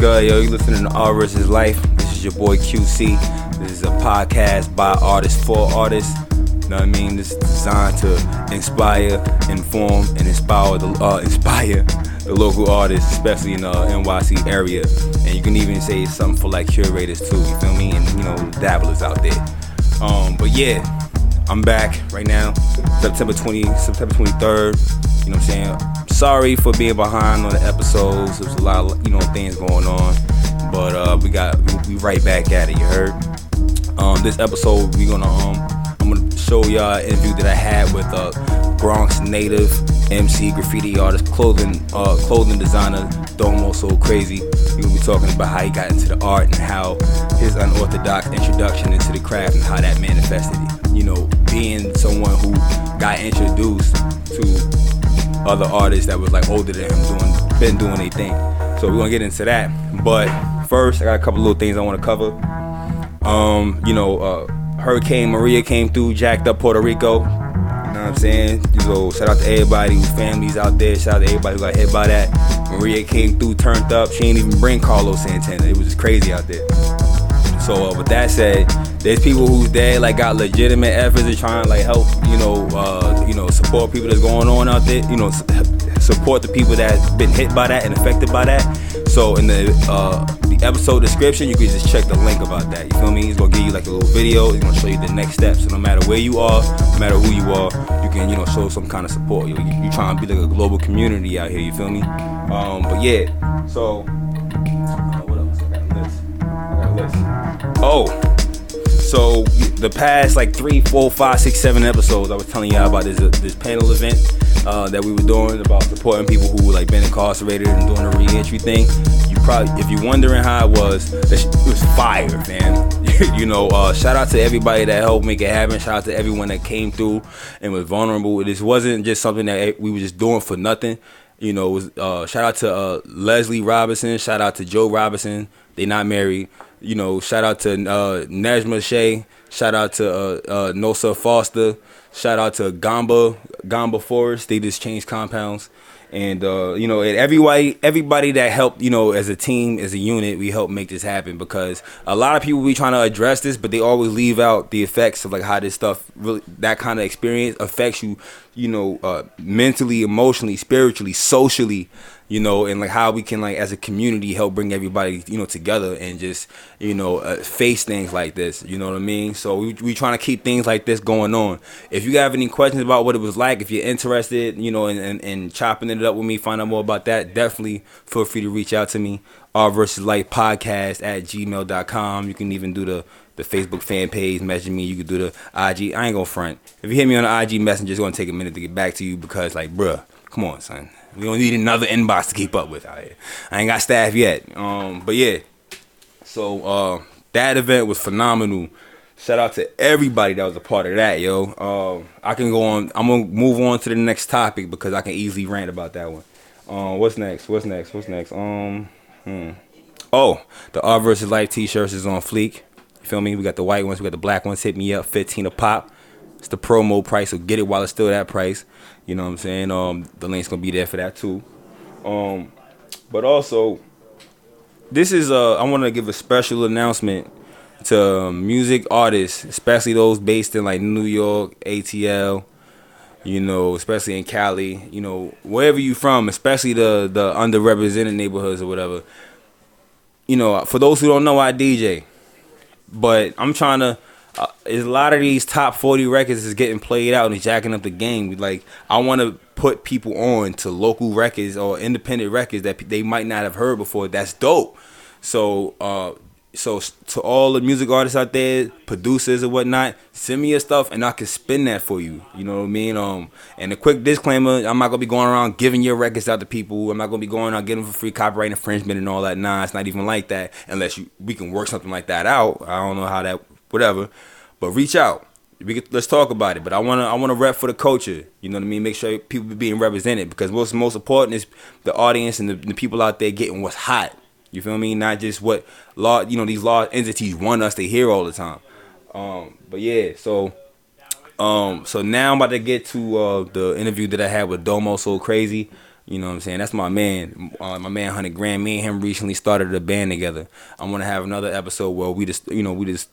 good, yo? You listening to Art versus Life. This is your boy QC. This is a podcast by artists for artists. You know what I mean? This is designed to inspire, inform, and inspire the uh, inspire the local artists, especially in the NYC area. And you can even say something for like curators too. You feel me? And you know, dabblers out there. Um, but yeah, I'm back right now, September 20, September 23rd. You know what I'm saying? Sorry for being behind on the episodes. There's a lot of you know things going on, but uh, we got we, we right back at it. You heard? Um, this episode we're gonna um I'm gonna show y'all an interview that I had with a Bronx native MC, graffiti artist, clothing uh, clothing designer Domo So Crazy. We're gonna be talking about how he got into the art and how his unorthodox introduction into the craft and how that manifested. You know, being someone who got introduced to other artists that was like older than him doing been doing their thing. So we're gonna get into that. But first I got a couple little things I wanna cover. Um, you know, uh, Hurricane Maria came through, jacked up Puerto Rico. You know what I'm saying? So shout out to everybody whose families out there. Shout out to everybody who got hit by that. Maria came through, turned up. She didn't even bring Carlos Santana. It was just crazy out there. So uh, with that said, there's people who's dead like got legitimate efforts and trying like help, you know, uh, you know, support people that's going on out there, you know, support the people that's been hit by that and affected by that. So in the uh, the episode description, you can just check the link about that. You feel me? It's gonna give you like a little video. It's gonna show you the next steps. So no matter where you are, no matter who you are, you can you know show some kind of support. You you, you trying to be like a global community out here. You feel me? Um, but yeah, so. Uh, Oh, so the past like three, four, five, six, seven episodes, I was telling y'all about this this panel event uh, that we were doing about supporting people who like been incarcerated and doing a reentry thing. You probably, if you're wondering how it was, it was fire, man. you know, uh, shout out to everybody that helped make it happen. Shout out to everyone that came through and was vulnerable. This wasn't just something that we were just doing for nothing. You know, was, uh, shout out to uh, Leslie Robinson. Shout out to Joe Robinson. They not married. You know, shout out to uh, Najma Shea. Shout out to uh, uh, Nosa Foster. Shout out to Gamba Gamba Forest. They just changed compounds, and uh, you know, and everybody everybody that helped, you know, as a team, as a unit, we helped make this happen because a lot of people be trying to address this, but they always leave out the effects of like how this stuff really that kind of experience affects you, you know, uh, mentally, emotionally, spiritually, socially you know, and like how we can like as a community help bring everybody, you know, together and just, you know, uh, face things like this. You know what I mean? So we we trying to keep things like this going on. If you have any questions about what it was like, if you're interested, you know, in, in, chopping it up with me, find out more about that, definitely feel free to reach out to me. Art versus Life podcast at gmail.com. You can even do the the Facebook fan page, message me. You can do the IG. I ain't gonna front. If you hit me on the IG messenger, it's gonna take a minute to get back to you because, like, bruh, come on, son. We don't need another inbox to keep up with out here. I ain't got staff yet. Um, but yeah. So uh, that event was phenomenal. Shout out to everybody that was a part of that, yo. Uh, I can go on. I'm gonna move on to the next topic because I can easily rant about that one. Um, what's next? What's next? What's next? Um, hmm. Oh, the Art versus Life T-shirts is on fleek. You feel me? We got the white ones. We got the black ones. Hit me up, 15 a pop. It's the promo price, so get it while it's still that price. You know what I'm saying? Um, the link's gonna be there for that too. Um, but also, this is uh, I want to give a special announcement to um, music artists, especially those based in like New York, ATL. You know, especially in Cali. You know, wherever you from, especially the the underrepresented neighborhoods or whatever. You know, for those who don't know, I DJ, but I'm trying to uh, a lot of these top 40 records is getting played out and jacking up the game. Like I want to put people on to local records or independent records that they might not have heard before. That's dope. So uh so to all the music artists out there, producers and whatnot, send me your stuff and I can spin that for you. You know what I mean? Um, and a quick disclaimer: I'm not gonna be going around giving your records out to people. I'm not gonna be going around getting for free copyright infringement and all that. Nah, it's not even like that. Unless you we can work something like that out. I don't know how that whatever. But reach out. We get, let's talk about it. But I wanna I wanna rep for the culture. You know what I mean? Make sure people be being represented because what's most important is the audience and the, the people out there getting what's hot. You feel me? Not just what law you know these law entities want us to hear all the time. Um, but yeah, so um, so now I'm about to get to uh, the interview that I had with Domo So Crazy. You know what I'm saying? That's my man, uh, my man Hundred Grand. Me and him recently started a band together. I want to have another episode where we just, you know, we just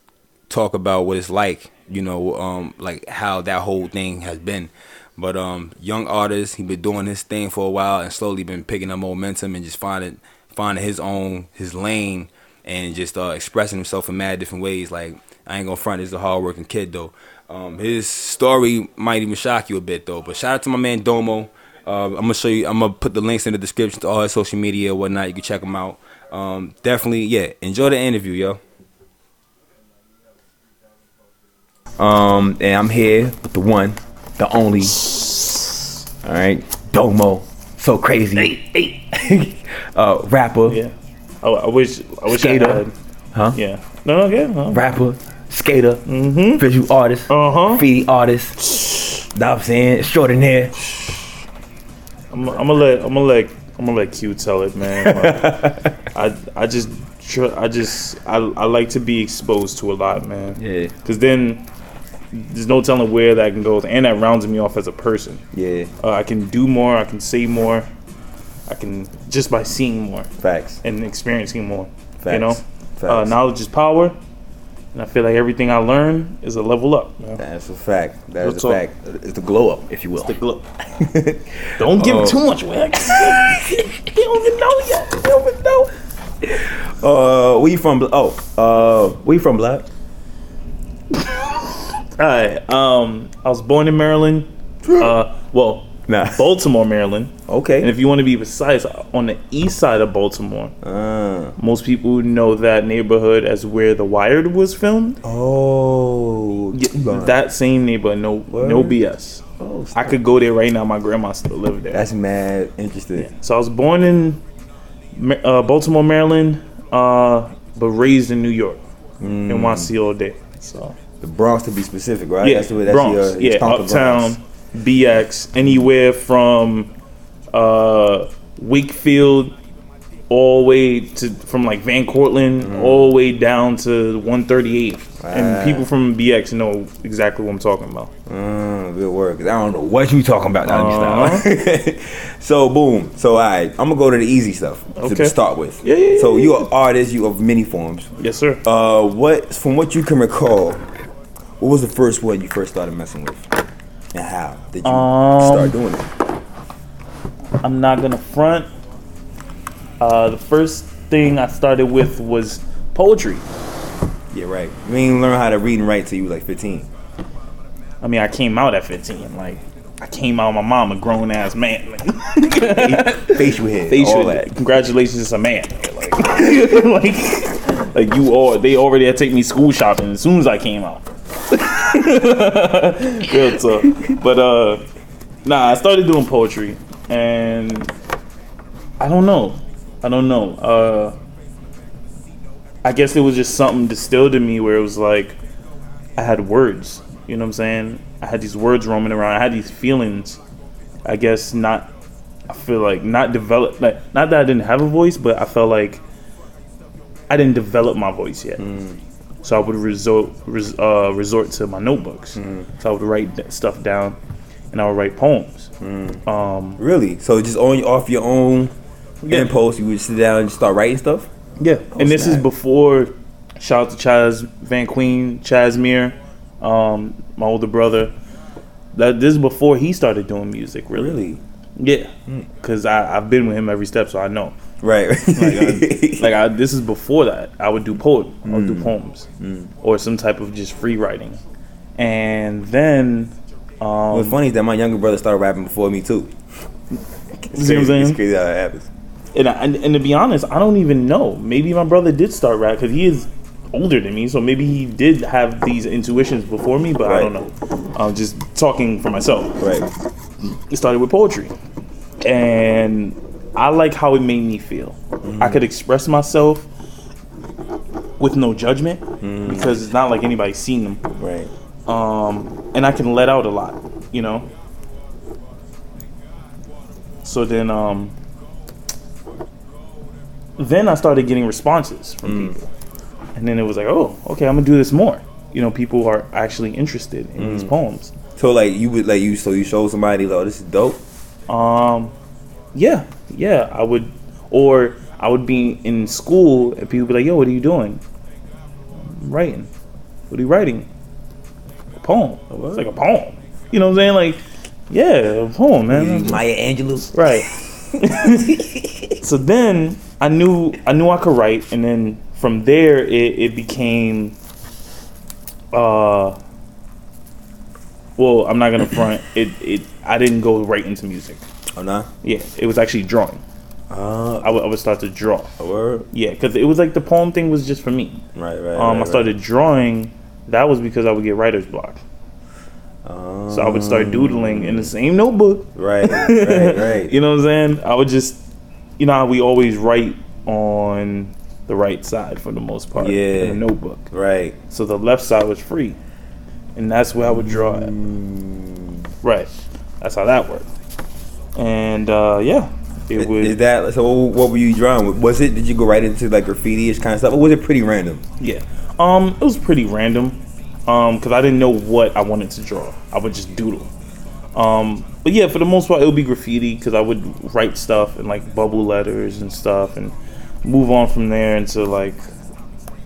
talk about what it's like, you know, um, like how that whole thing has been. But um, young artist, he been doing his thing for a while and slowly been picking up momentum and just finding finding his own his lane and just uh, expressing himself in mad different ways. Like I ain't gonna front, he's a hardworking kid though. Um, his story might even shock you a bit though. But shout out to my man Domo. Uh, I'm gonna show you. I'm gonna put the links in the description to all his social media and whatnot. You can check him out. Um, definitely, yeah. Enjoy the interview, yo. Um, and I'm here with the one, the only. All right, Domo, so crazy. Hey, hey. uh, rapper, Yeah. I, I wish. I wish Skater. I had. huh? Yeah. No, no, yeah. No. Rapper, skater, visual artist, Uh huh. graffiti artist. Know what I'm saying? Extraordinaire. I'm, I'm gonna let. I'm gonna let. I'm gonna let Q tell it, man. Like, I. I just. I just. I. I like to be exposed to a lot, man. Yeah, Cause then. There's no telling where that can go, and that rounds me off as a person. yeah. Uh, I can do more. I can say more. I can just by seeing more Facts. and experiencing more. Facts. You know, Facts. uh, knowledge is power, and I feel like everything I learn is a level up. Man. That's a fact. That Real is a talk. fact. It's the glow up, if you will. The glow. Don't give Oh. too much away. he don't even know yet. He don't even know. Uh, where you from? Oh, uh, where you from, Black? All right. Um, I was born in Maryland. Uh, well, Nah. Baltimore, Maryland. Okay. And if you want to be precise, on the east side of Baltimore. uh, Most people know that neighborhood as where The Wire was filmed. oh, Yeah, that same neighborhood, no, no BS. Oh, I could go there right now. My grandma still lived there. That's mad interesting. So I was born in uh, Baltimore, Maryland, uh, but raised in New York, Mm. NYC all day. So The Bronx, to be specific, right? yeah, That's the- that's Bronx, your- yeah, it's called the Uptown, Bronx. BX, anywhere from uh, Wakefield all the way to from like Van Cortlandt Mm. all the way down to 138th. Ah. And people from BX know exactly what I'm talking about. Mm, good work. I don't know what you talking about. Now, Uh-huh. so boom. So all right, I'm gonna go to the easy stuff Okay. to start with. Yeah, yeah, yeah, So you're an artist. You of many forms. Yes, sir. Uh, what from what you can recall, what was the first one you first started messing with, and how did you Um, start doing it? I'm not gonna front. Uh, the first thing I started with was poetry. Yeah, right. You ain't learn how to read and write till you was like 15. I mean, I came out at 15. Like, I came out my mom a grown ass man. Facial hair, Facial- all that. Congratulations, it's a man. Like, like, like you all, they already had to take me school shopping as soon as I came out. Real talk. But uh, nah, I started doing poetry, and I don't know. I don't know. Uh, I guess it was just something distilled in me where it was like I had words. You know what I'm saying? I had these words roaming around. I had these feelings. I guess not. I feel like not develop. Like not that I didn't have a voice, but I felt like I didn't develop my voice yet. So I would resort res, uh, resort to my notebooks. So I would write that stuff down, and I would write poems. Um, Really? So just on off your own Yeah. impulse, you would sit down and start writing stuff? Yeah, and this is before. Shout out to Chaz Van Queen, Chazmere, um, my older brother. That this is before he started doing music. Really, Really? yeah. Because I I've been with him every step, so I know. Right. Like, I, like I, this is before that. I would do poem. I would Mm. do poems or some type of just free writing, and then um, What's funny is that my younger brother started rapping before me too. It's See what I'm saying? it's crazy how that happens. and, I, and and to be honest, I don't even know. Maybe my brother did start rap because he is older than me, so maybe he did have these intuitions before me, but I don't know. I'm just talking for myself. Right. It started with poetry, and I like how it made me feel. I could express myself with no judgment because it's not like anybody's seen them, Right. um, and I can let out a lot, you know. So then, um, then I started getting responses from people, and then it was like, oh, okay, I'm gonna do this more. You know, people are actually interested in these poems. So like you would like you so you show somebody like oh, this is dope. Um, Yeah, yeah. I would, or I would be in school and people would be like, "Yo, what are you doing?" I'm writing. What are you writing? A poem. It's like a poem. You know what I'm saying? Like, yeah, a poem, man. Maya Angelou. Right. so then I knew I knew I could write, and then from there it, it became. Uh, well, I'm not gonna front. It it I didn't go right into music. Oh no. Yeah, it was actually drawing. Uh, I would, I would start to draw. a word. Yeah, because it was like the poem thing was just for me. Right, right. Um, right, I started drawing. That was because I would get writer's block. Right. So I would start doodling in the same notebook. Right, right, right. you know what I'm saying? I would just, you know how we always write on the right side for the most part Yeah. in a notebook. right. So the left side was free, and that's where I would draw. Mm. Right. That's how that worked. And uh, yeah, it was is that so? What were you drawing? Was it? Did you go right into like graffiti-ish kind of stuff, or was it pretty random? yeah. Um, it was pretty random. Um, because I didn't know what I wanted to draw. I would just doodle. Um, but yeah, for the most part, it would be graffiti because I would write stuff and like bubble letters and stuff, and move on from there into like,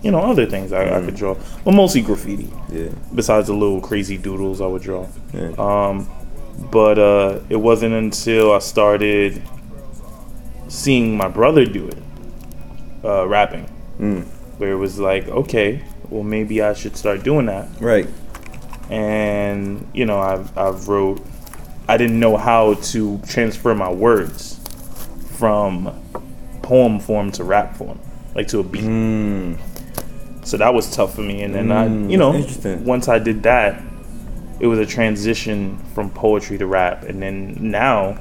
you know, other things I, I could draw. But mostly graffiti. Yeah. Besides the little crazy doodles I would draw. yeah. Um, but uh, it wasn't until I started seeing my brother do it, uh, rapping, Mm. where it was like, okay, well maybe I should start doing that. Right. And you know, I've I've wrote. I didn't know how to transfer my words from poem form to rap form, like to a beat. Mm. So that was tough for me. And then I, Mm, you know, once I did that, it was a transition from poetry to rap. And then now,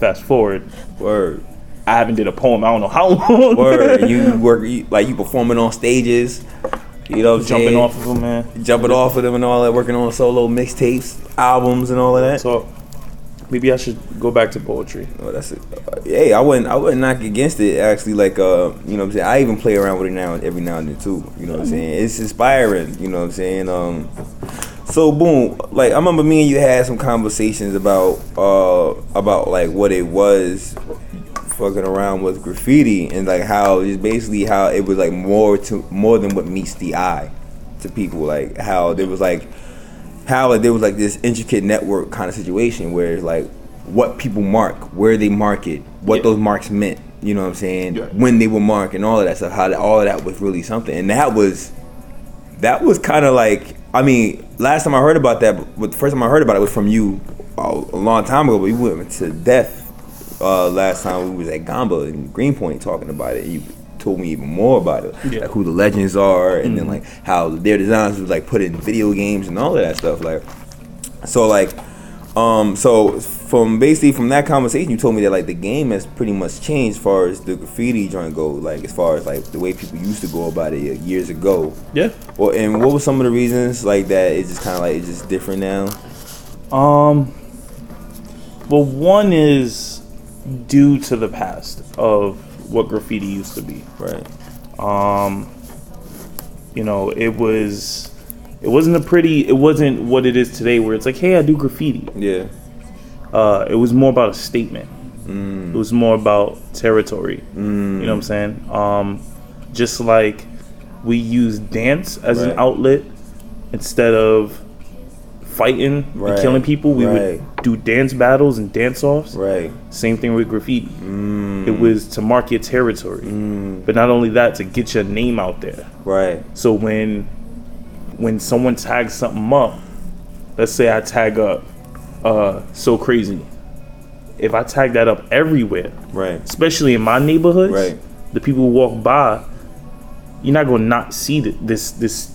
fast forward, Word. I haven't did a poem. I don't know how long. Word. you work you, like you performing on stages. You know, jumping saying? off of them, man. jumping off of them and all that, working on solo mixtapes, albums, and all of that. So maybe I should go back to poetry. Oh, that's it. Hey, I wouldn't I wouldn't knock against it actually like uh you know what I'm saying I even play around with it now every now and then too. You know what I'm saying? It's inspiring, you know what I'm saying? Um so boom, like I remember me and you had some conversations about uh about like what it was fucking around with graffiti and like how it's basically how it was like more to more than what meets the eye to people like how there was like how like, there was like this intricate network kind of situation where it's like what people mark, where they mark it, what Yeah. those marks meant. You know what I'm saying? Yeah. When they were marked and all of that stuff. How that, all of that was really something, and that was that was kind of like I mean, last time I heard about that, but the first time I heard about it was from you a long time ago. But we went to death uh, last time we was at Gamba in Greenpoint talking about it. You told me even more about it, Yeah. like who the legends are, and then like how their designs was like put in video games and all of that stuff. Like, so like, um, so from basically from that conversation, you told me that like the game has pretty much changed as far as the graffiti joint go. Like as far as like the way people used to go about it years ago. Yeah. Well, and what were some of the reasons like that? It's just kind of like it's just different now. Um. Well, one is due to the past of what graffiti used to be. Right. Um, you know, it was, it wasn't a pretty, it wasn't what it is today, where it's like, hey, I do graffiti. Yeah. Uh, it was more about a statement. Mm. It was more about territory. You know what I'm saying? Um, just like we use dance as Right. an outlet instead of fighting Right. and killing people. We Right. would do dance battles and dance offs. Right. Same thing with graffiti. Mm. It was to mark your territory, Mm. but not only that, to get your name out there. Right. So when when someone tags something up, let's say I tag up uh so crazy. If I tag that up everywhere, Right. especially in my neighborhoods, Right. the people who walk by, you're not gonna not see th- this this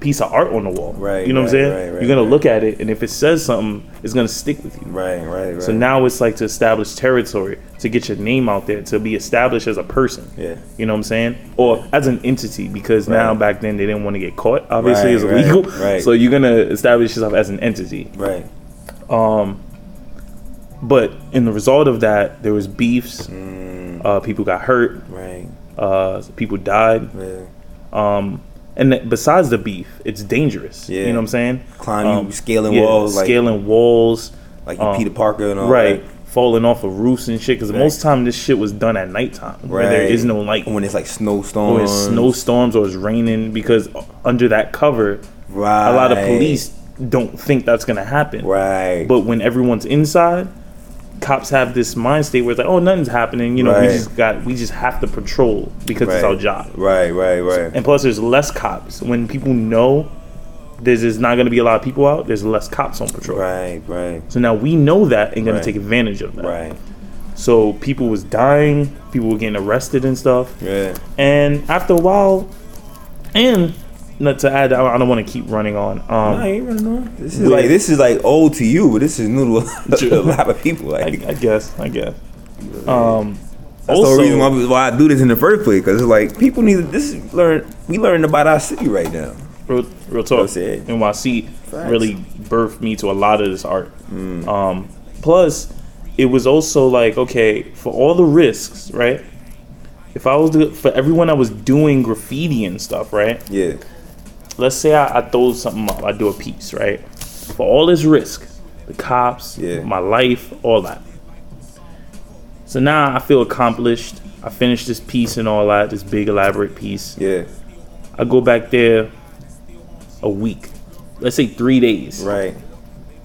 piece of art on the wall. Right, You know what I'm saying? right, right, you're gonna right. look at it, and if it says something, it's gonna stick with you. Right. Right. Right. So now it's like to establish territory, to get your name out there, to be established as a person. Yeah. You know what I'm saying? Or as an entity, because now back then they didn't want to get caught. Obviously, Right, it's right, illegal. right. So you're gonna establish yourself as an entity. Right. Um, but in the result of that, there was beefs. Mm. Uh, people got hurt. Right. Uh, people died. Yeah. Um, and th- besides the beef, it's dangerous. Yeah. You know what I'm saying? Climbing, Um, scaling yeah, walls, like scaling walls. like um, Peter Parker and all right that. falling off of roofs and shit. Because Right. most time this shit was done at nighttime, where there Right. is no light, when it's like snowstorms. or it's snowstorms, or it's raining. Because under that cover, Right. a lot of police don't think that's gonna happen. Right. But when everyone's inside, cops have this mind state where it's like, oh, nothing's happening. You know, we just got, we just have to patrol because it's our job. Right. Right. Right. And plus, there's less cops when people know there's just not going to be a lot of people out. There's less cops on patrol. Right. Right. So now we know that and going Right. to take advantage of that. Right. So people was dying, people were getting arrested and stuff. Yeah. And after a while, and not to add, I don't want to keep running on. I Um, ain't running on. This is With- like this is like old to you, but this is new to a lot of people. I, Like I guess, I guess. Um, that's also, the reason why, we- why I do this in the first place. Because it's like people need to, this is learn. We learning about our city right now. real, real talk. That's it. NYC Facts. Mm. really birthed me to a lot of this art. Um, plus, it was also like, okay, for all the risks, right? If I was to, for everyone that was doing graffiti and stuff, right? Yeah. Let's say I, I throw something up, I do a piece, right? For all this risk, the cops, Yeah. my life, all that. So now I feel accomplished. I finished this piece and all that, this big elaborate piece. Yeah. I go back there a week. Let's say three days. Right.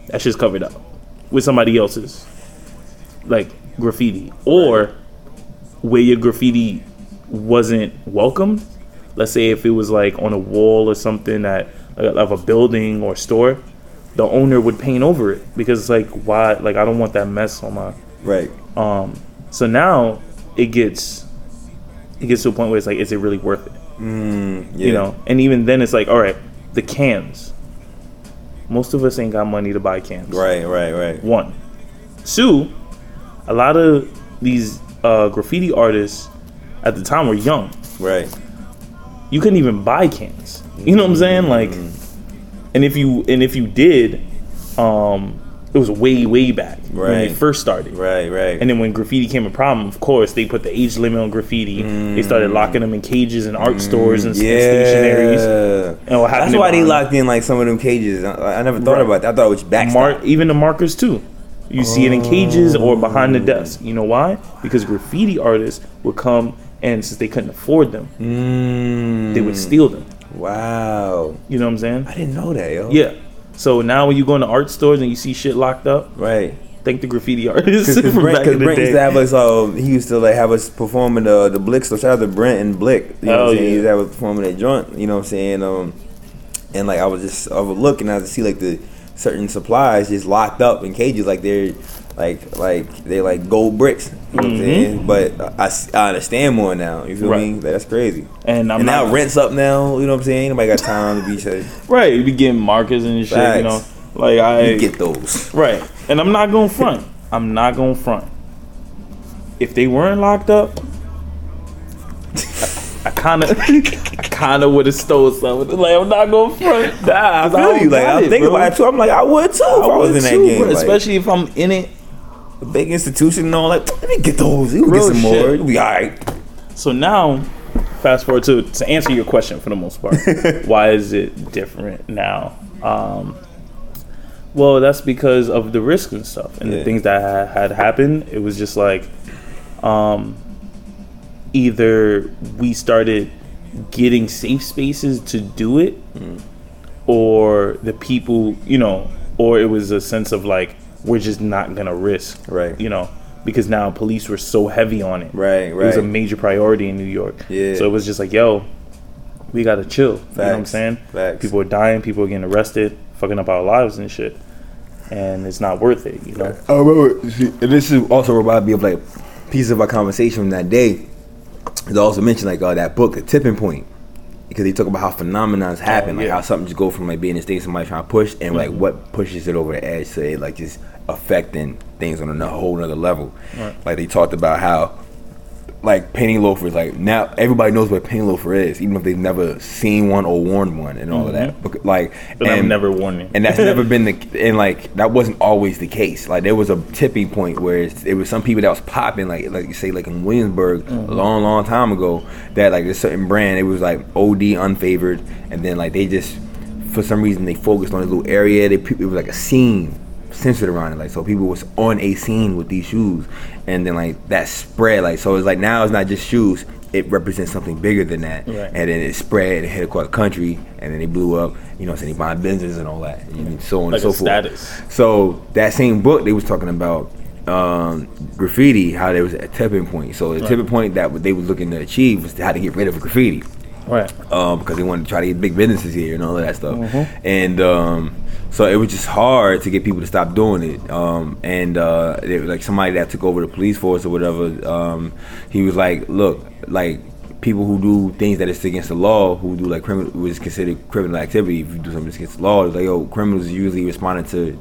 That shit's covered up with somebody else's, like graffiti, or where your graffiti wasn't welcomed. Let's say if it was like on a wall or something that of a building or store, the owner would paint over it because it's like why? Like I don't want that mess on my Right. um, so now it gets it gets to a point where it's like, is it really worth it? Mm, yeah. You know, and even then it's like, all right, the cans. Most of us ain't got money to buy cans. Right. Right. Right. One, two, a lot of these uh, graffiti artists at the time were young. Right. You couldn't even buy cans. You know what I'm saying? Like, mm. and if you and if you did, um, it was way way back right. when they first started. Right. Right. And then when graffiti came a problem, of course, they put the age limit on graffiti. They mm. started locking them in cages and art mm, stores and, and stationaries. Yeah. And what happened That's why they locked in like some of them cages. I, I never thought Right. about that. I thought it was back. Mar- even the markers too. You see it in cages or behind the oh. desk. You know why? Because graffiti artists would come and since they couldn't afford them, Mm, they would steal them. Wow. You know what I'm saying? I didn't know that, yo. Yeah. So now when you go into art stores and you see shit locked up, Right. thank the graffiti artists Because from Brent, back 'cause in the Brent used to have us. Uh, he used to like have us performing the the Blick. So shout out to Brent and Blick. You know Oh, what I'm saying? yeah. He used to have us performing that joint. You know what I'm saying? Um, and like I was just I was looking, I would see like the certain supplies just locked up in cages, like they're like like they like gold bricks. You know what I'm saying? But I, I understand more now. You feel Mm-hmm. Right. me? Like, that's crazy. And I'm and now not- rent's up now. You know what I'm saying? Ain't Nobody got time to be said. Right, you be getting markers and shit, you know. Facts. Like I You get those. Right. And I'm not going to front. I'm not going to front. If they weren't locked up, I kind of, I kind of would have stole something. Like I'm not going to front. Nah, I feel you. Like I'm thinking about it too. I'm like I would too if I, was in that game. like, especially if I'm in it. A big institution and all that. Let me get those. Can get some more. shit. It'll be all right. So now, fast forward to to answer your question for the most part. why is it different now? Um, well, that's because of the risk and stuff and Yeah. the things that ha- had happened. It was just like, um, either we started getting safe spaces to do it, Mm. or the people, you know, or it was a sense of like we're just not gonna risk, Right. You know, because now police were so heavy on it, Right, Right. It was a major priority in New York, Yeah. So it was just like, yo, we gotta chill. You know what I'm saying? Facts. People are dying, people are getting arrested, fucking up our lives and shit, and it's not worth it, you know. I remember, this is also reminded me of like pieces of our conversation from that day. It also mentioned like uh, that book, The Tipping Point, because they talk about how phenomenons oh, happen, like yeah. how something just go from like being in a state somebody trying to push, and like mm-hmm. what pushes it over the edge to it like just affecting things on a whole nother level. Right. Like they talked about how like penny loafers, like now everybody knows what penny loafer is, even if they've never seen one or worn one and all of that. Mm-hmm. Bec- Like, But I've and- never worn it. and that's never been the and like that wasn't always the case. Like there was a tipping point where it's, it was some people that was popping, like like you say, like in Williamsburg mm-hmm. a long, long time ago. That like this certain brand, it was like OD unfavored, and then like they just for some reason they focused on a little area. They it was like a scene. Censored around it. Like so, people was on a scene with these shoes, and then like that spread. Like so, it's like now it's not just shoes. It represents something bigger than that, Right. and then it spread and hit across the country, and then they blew up. You know, I'm saying they buying business and all that, and so on Like and so forth. status. So that same book they was talking about um, graffiti, how there was a tipping point. So the tipping point that they was looking to achieve was how to get rid of graffiti Right. um, because they wanted to try to get big businesses here and all of that stuff. Mm-hmm. And um, so it was just hard to get people to stop doing it. Um, and uh, they, like somebody that took over the police force or whatever, um, he was like, "Look, like." People who do things that is against the law, who do like criminal, was considered criminal activity. If you do something that's against the law, it's like yo, criminals usually responding to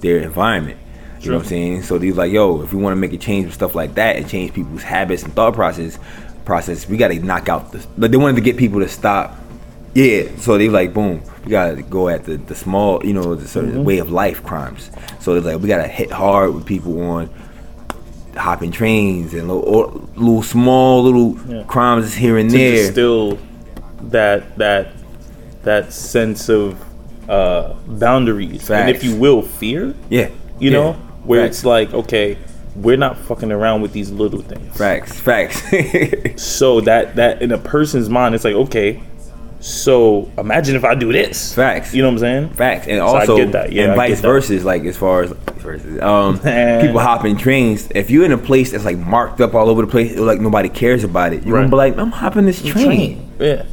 their environment. You know what I'm saying? So these like, yo, if we want to make a change with stuff like that and change people's habits and thought process, process, we got to knock out the. But they wanted to get people to stop. Yeah, so they like, boom, we got to go at the, the small, you know, the sort of Mm-hmm. way of life crimes. So it's like we got to hit hard with people on hopping trains and little, or, little small little Yeah. crimes here and to there. distill that that that sense of uh, boundaries and if you will fear yeah, you yeah. know where Facts. it's like okay we're not fucking around with these little things facts, facts. so that that in a person's mind it's like okay so imagine if i do this Facts. you know what i'm saying Facts, and So also, get that. Yeah, and vice versa. Like as far as versus, um, people hopping trains. If you're in a place that's like marked up all over the place, like nobody cares about it, you're Right. gonna be like, I'm hopping this train. yeah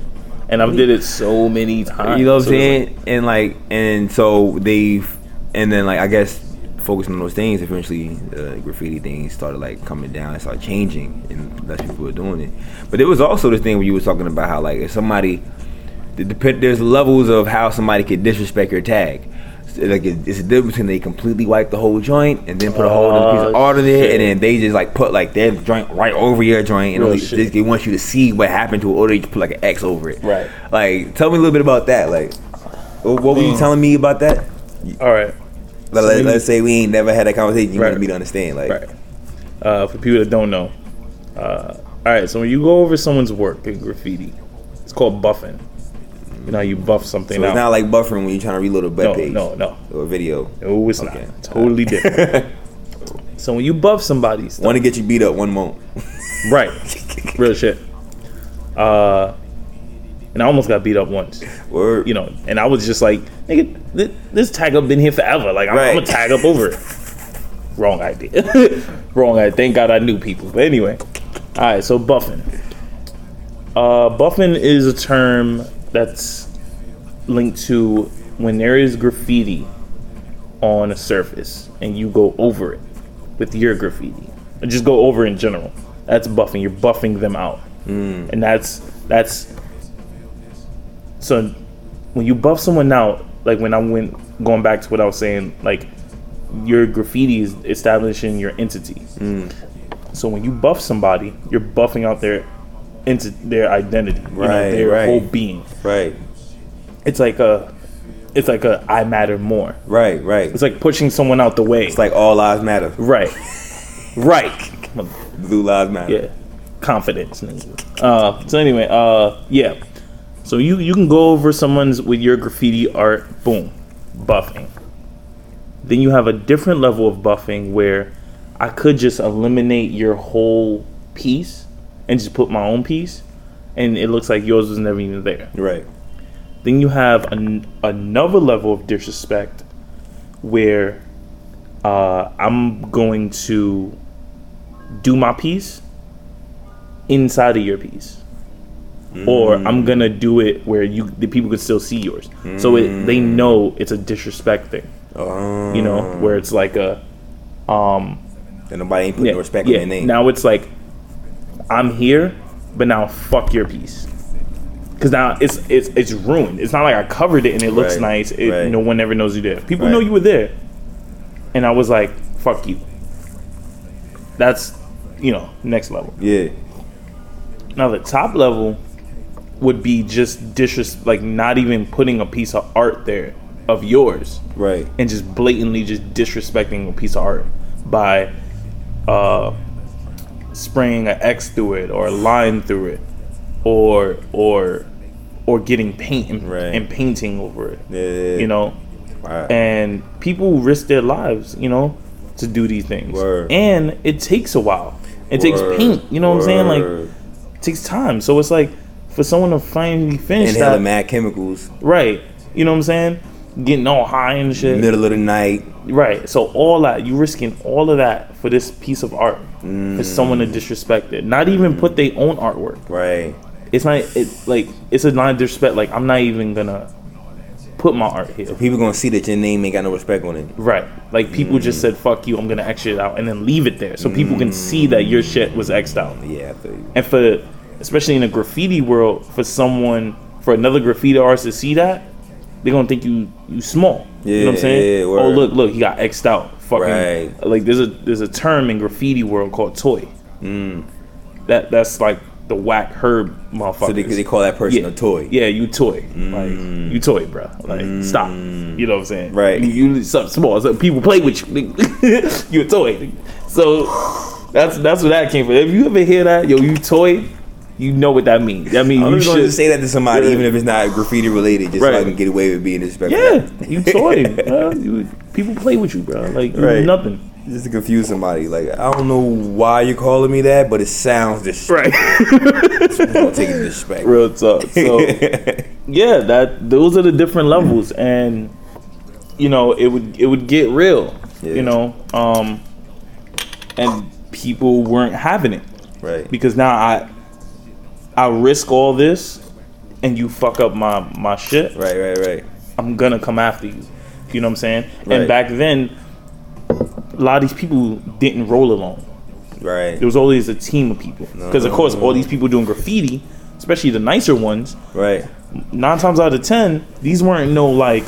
and i've did it so many times You know what I'm So saying? and like, and so they've, and then like I guess focusing on those things, eventually uh, graffiti things started like coming down and started changing, and less people were doing it. But there was also this thing where you were talking about how like if somebody, depend, there's levels of how somebody could disrespect your tag. Like it's a difference between they completely wipe the whole joint and then put a whole other piece of art in it, and then they just like put like their joint right over your joint, and only, they, they want you to see what happened to it, or they just put like an X over it. Right. Like, tell me a little bit about that. Like, what what were you telling me about that? all right So let, us say we ain't never had that conversation. You Right. want me to understand, like, Right. Uh, for people that don't know, uh, all right. So when you go over someone's work in graffiti, it's called buffing. You know, you buff something so it's out. not like buffering when you're trying to reload a web no, page no, no, or a video. no. It's Okay. not. Totally different. so when you buff somebody's Want to get you beat up one moment. right? Real shit. Uh, and I almost got beat up once. Word. You know, and I was just like, nigga, thi- this tag up been here forever. Like I'm, I'm gonna tag up over it. Wrong idea. Wrong idea. Thank God I knew people. But anyway, all right. So buffing. Uh, buffing is a term that's linked to when there is graffiti on a surface and you go over it with your graffiti, or just go over in general. That's buffing. You're buffing them out, and that's that's so when you buff someone out, like when I went going back to what I was saying, like your graffiti is establishing your entity. So when you buff somebody, you're buffing out their into their identity, you know, Right, their right. whole being. Right. It's like a, it's like a I matter more. Right. Right. It's like pushing someone out the way. It's like all lives matter. right, right. Blue lives matter. Yeah, confidence. Uh, so anyway, uh, yeah. So you you can go over someone's with your graffiti art, boom, buffing. Then you have a different level of buffing where I could just eliminate your whole piece and just put my own piece, and it looks like yours was never even there. Right. Then you have an, another level of disrespect where uh, I'm going to do my piece inside of your piece. Or I'm gonna do it where you the people can still see yours, so it, they know it's a disrespect thing. You know, where it's like a, um, and nobody ain't putting yeah, respect yeah. on their name. Now it's like, I'm here, but now fuck your piece. Cause now it's it's it's ruined. It's not like I covered it and it looks Right, nice. It, right. No one ever knows you there. People Right. know you were there, and I was like, fuck you. That's, you know, next level. yeah. Now the top level would be just disres like not even putting a piece of art there of yours Right. and just blatantly just disrespecting a piece of art by uh, spraying an X through it or a line through it, or or or getting paint and, Right. and painting over it. Yeah. You know, Right. and people risk their lives, you know, to do these things. Word. And it takes a while. It Word. takes paint. You know what I'm saying? Like it takes time. So it's like for someone to finally finish inhaling that, mad chemicals, right? You know what I'm saying? Getting all high and shit. middle of the night. Right. So all that you risking all of that for this piece of art Mm. for someone to disrespect it. Not even put their own artwork. Right. It's not. It like it's a non disrespect. Like I'm not even gonna put my art here. So People gonna see that your name ain't got no respect on it. Right. Like people just Mm. said fuck you. I'm gonna X it out and then leave it there so people can see that your shit was X'd out. Yeah, I feel you. And for especially in a graffiti world, for someone for another graffiti artist to see that, they're gonna think you you small. you know what I'm Yeah, saying? yeah, oh look, look, he got X'd out. Fucking Right. like there's a there's a term in graffiti world called toy. Mm. That that's like the whack herb motherfuckers. So they, they call that person yeah, a toy. Yeah, you toy. Like you toy, bro. Like stop. You know what I'm saying? Mm. Right. You, you something small. So people play with you. you a toy. So that's that's where that came from. If you ever hear that, yo, you toy, you know what that means. That means I'm you should say that to somebody, Yeah. even if it's not graffiti related, just so I can get away with being disrespectful. Yeah, you toy. bro. You, people play with you, bro. Like you Right. nothing. Just to confuse somebody. Like I don't know why you're calling me that, but it sounds disrespectful. Right. I'm gonna take it as disrespect. Real talk. So yeah, that those are the different levels, and you know it would it would get real. Yeah. You know, um, and people weren't having it right. because now I I risk all this, and you fuck up my my shit. Right. Right. Right. I'm gonna come after you. You know what I'm saying? Right. And back then, a lot of these people didn't roll alone. Right. There was always a team of people. Because of course, all these people doing graffiti, especially the nicer ones, Right. nine times out of ten, these weren't no like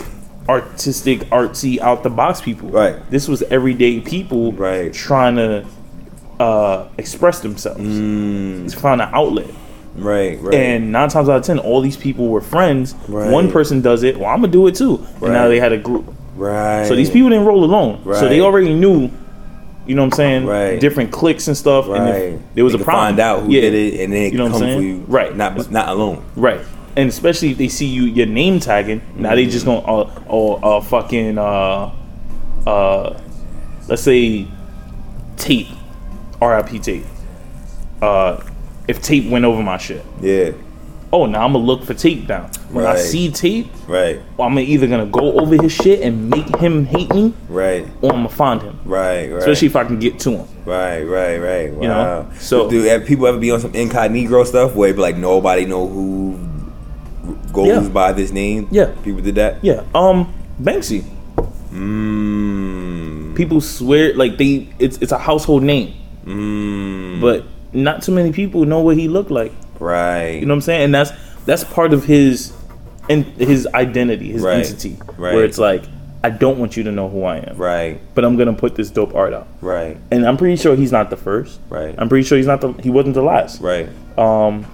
artistic, artsy, out the box people. Right. This was everyday people Right. trying to uh, express themselves, Mm, to find an outlet. Right. Right. And nine times out of ten, all these people were friends. Right. One person does it, well, I'm gonna do it too. And now they had a group. right. So these people didn't roll alone. Right. So they already knew, you know what I'm saying? Right. Different clicks and stuff. Right. if there was They a problem. Find out who yeah. did it, and then You know what come I'm for saying? you. Right. Not not alone. Right. And especially if they see you your name tagging, now they just gonna uh or uh, fucking uh uh let's say tape. RIP tape. Uh if tape went over my shit. Yeah. Oh now I'm gonna look for tape down. When I see tape, Right. I'm either gonna go over his shit and make him hate me Right. or I'm gonna find him. Right. Right. Especially if I can get to him. Right, right, right. Wow. You know, so- do have people ever be on some incognito stuff where it be like nobody know who goes Yeah. by this name? Yeah. people did that. Yeah. Um Banksy. Mmm. People swear like they it's it's a household name. Mmm. But not too many people know what he looked like. Right. You know what I'm saying? And that's that's part of his and his identity, his Right. entity. Right. Where it's like, I don't want you to know who I am. Right. But I'm gonna put this dope art out. Right. And I'm pretty sure he's not the first. Right. I'm pretty sure he's not the he wasn't the last. Right. Um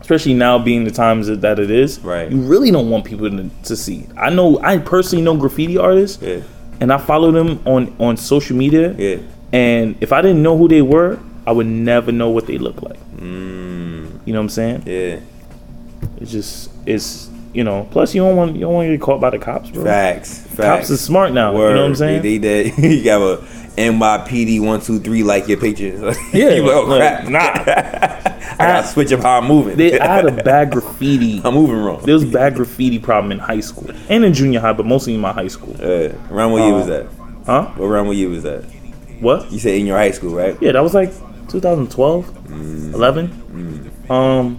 especially now being the times that that it is. Right. You really don't want people to, to see. I know I personally know graffiti artists Yeah. and I follow them on on social media. Yeah. And if I didn't know who they were, I would never know what they look like. Mmm. You know what I'm saying? Yeah. It's just it's you know. Plus, you don't want you don't want to get caught by the cops, bro. Facts. Facts. Cops are smart now. You know what I'm saying? They, did. you got a NYPD one two three like your picture. Yeah, you like, oh crap. nah. I gotta switch up how I'm moving. They, I had a bad graffiti. I'm moving wrong. There was bad graffiti problem in high school and in junior high, but mostly in my high school. Uh, around what year was Uh, that? Huh? What around what year was that? What? You said in your high school, right? Yeah, that was like 2012, Mm. 11. Um,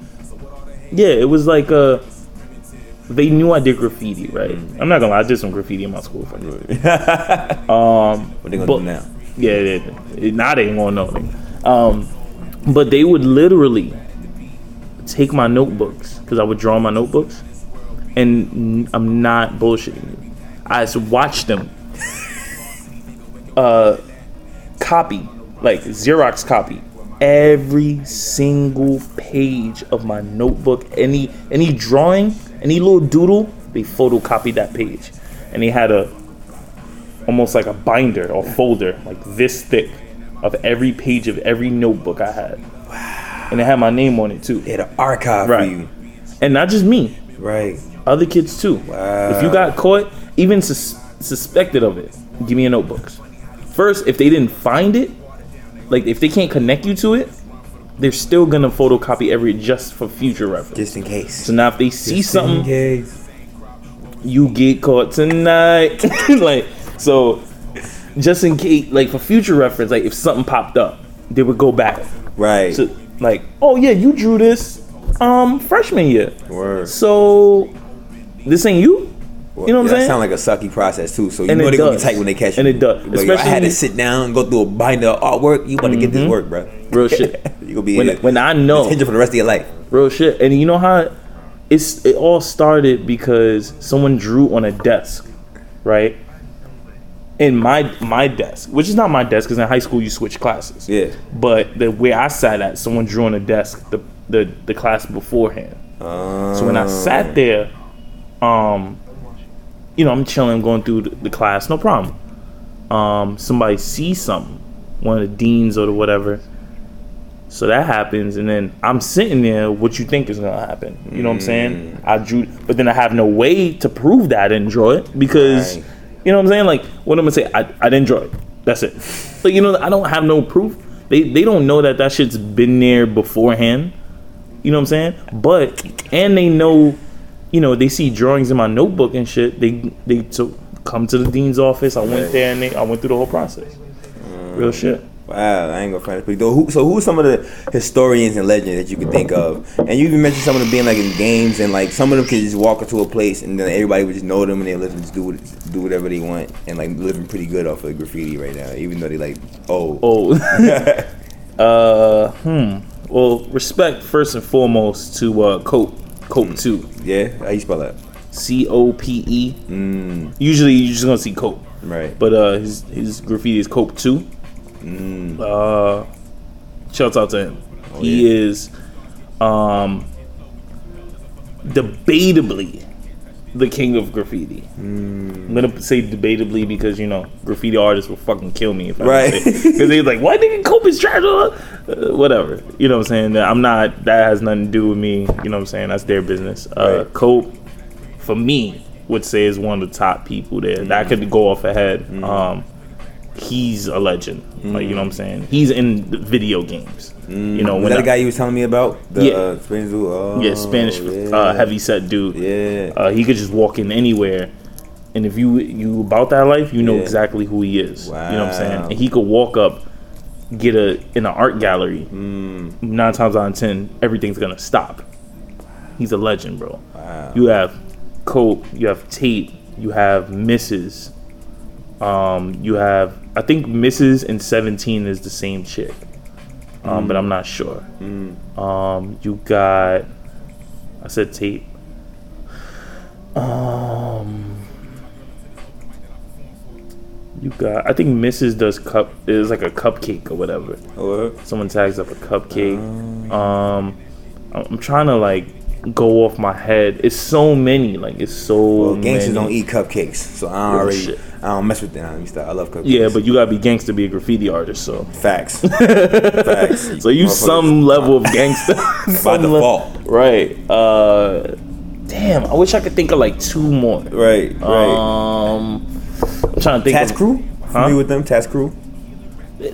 yeah, it was like uh, they knew I did graffiti, right? Mm. I'm not gonna lie, I did some graffiti in my school. Fuck it. what Um, they gonna but- do now? Yeah, they, they, now they ain't gonna know. Um, but they would literally take my notebooks because I would draw my notebooks, and I'm not bullshitting you. I just watched them uh, copy, like Xerox copy, every single page of my notebook. Any any drawing, any little doodle, they photocopied that page, and they had a almost like a binder or folder like this thick of every page of every notebook I had. Wow. And it had my name on it too. It had an archive Right. for you, And not just me, right? other kids too. Wow. If you got caught, even sus- suspected of it, give me your notebooks. First, if they didn't find it, like if they can't connect you to it, they're still gonna photocopy every just for future reference. Just in case. So now if they see Just in something, case. you get caught tonight. like so, just in case, like for future reference, like if something popped up, they would go back. Right. So like, oh yeah, you drew this um freshman year. Word. So this ain't you. You know what I'm saying? That sound like a sucky process too. So you And know they're gonna be tight when they catch you. And it does. Like, yo, I had to sit down and go through a binder of artwork. You about to get this work, bro. Real shit. you gonna be when, when I know attention for the rest of your life. real shit, and you know how it's it all started because someone drew on a desk, right? In my my desk, which is not my desk, because in high school you switch classes. Yeah. But the way I sat at, someone drew on a desk the the, the class beforehand. Uh, So when I sat there, um, you know, I'm chilling, going through the, class, no problem. Um, somebody sees something, one of the deans or the whatever. So that happens, and then I'm sitting there. What you think is gonna happen? You know what I'm saying? I drew, but then I have no way to prove that I didn't draw it because, Right. you know what I'm saying? Like, what I'm gonna say? I, I didn't draw it. That's it. Like, you know, I don't have no proof. They they don't know that that shit's been there beforehand. You know what I'm saying? But and they know, you know, they see drawings in my notebook and shit. They they so come to the dean's office. I went there and they, I went through the whole process. Real shit. Wow, I ain't gonna find it. Though, who, so who's some of the historians and legends that you could think of? And you even mentioned some of them being like in games, and like some of them could just walk into a place, and then everybody would just know them, and they live and just do what, do whatever they want, and like living pretty good off of graffiti right now, even though they like oh Oh, uh, hmm. Well, respect first and foremost to uh, Cope. Cope two. yeah, how you spell that? C O P E. Mm, Usually you're just gonna see Cope, right. but uh, his his graffiti is Cope two. Mm, Uh, shouts out to him. he yeah. is, um, debatably the king of graffiti. I'm gonna say debatably because you know graffiti artists will fucking kill me if I Right. because they're like, "Why nigga Cope is trash?" Uh, whatever, you know what I'm saying. I'm not. That has nothing to do with me. You know what I'm saying. That's their business. Uh, Right. Cope, for me, would say is one of the top people there. That could go off ahead. Um, he's a legend. Like you know what I'm saying. He's in video games. You know when that I- guy you was telling me about? The Yeah. uh, Spanish dude? Oh, yeah, Spanish yeah. uh, heavy set dude. Yeah. Uh, he could just walk in anywhere, and if you you about that life, you know Yeah. exactly who he is. You know what I'm saying? And he could walk up, get a in an art gallery. Mm. Nine times out of ten, everything's gonna stop. He's a legend, bro. Wow. You have Cope, you have Tate, you have Mrs. Um, you have I think Mrs. and Seventeen is the same chick, um, but I'm not sure. Um, you got I said tape. Um, you got I think Mrs. does cup is like a cupcake or whatever. Oh, Someone tags up a cupcake. Um, I'm I'm trying to like go off my head. It's so many. Like it's so. well, gangsters many. don't eat cupcakes, so I don't already. shit. I don't mess with them. I love cupcakes. Yeah, but you gotta be gangster to be a graffiti artist. So, facts. facts. so you some level of gangster by Some le- default. right? Uh, damn. I wish I could think of like two more. Right. Right. Um, I'm trying to think. Tats of, crew. Huh? Familiar with them? Tats Cru.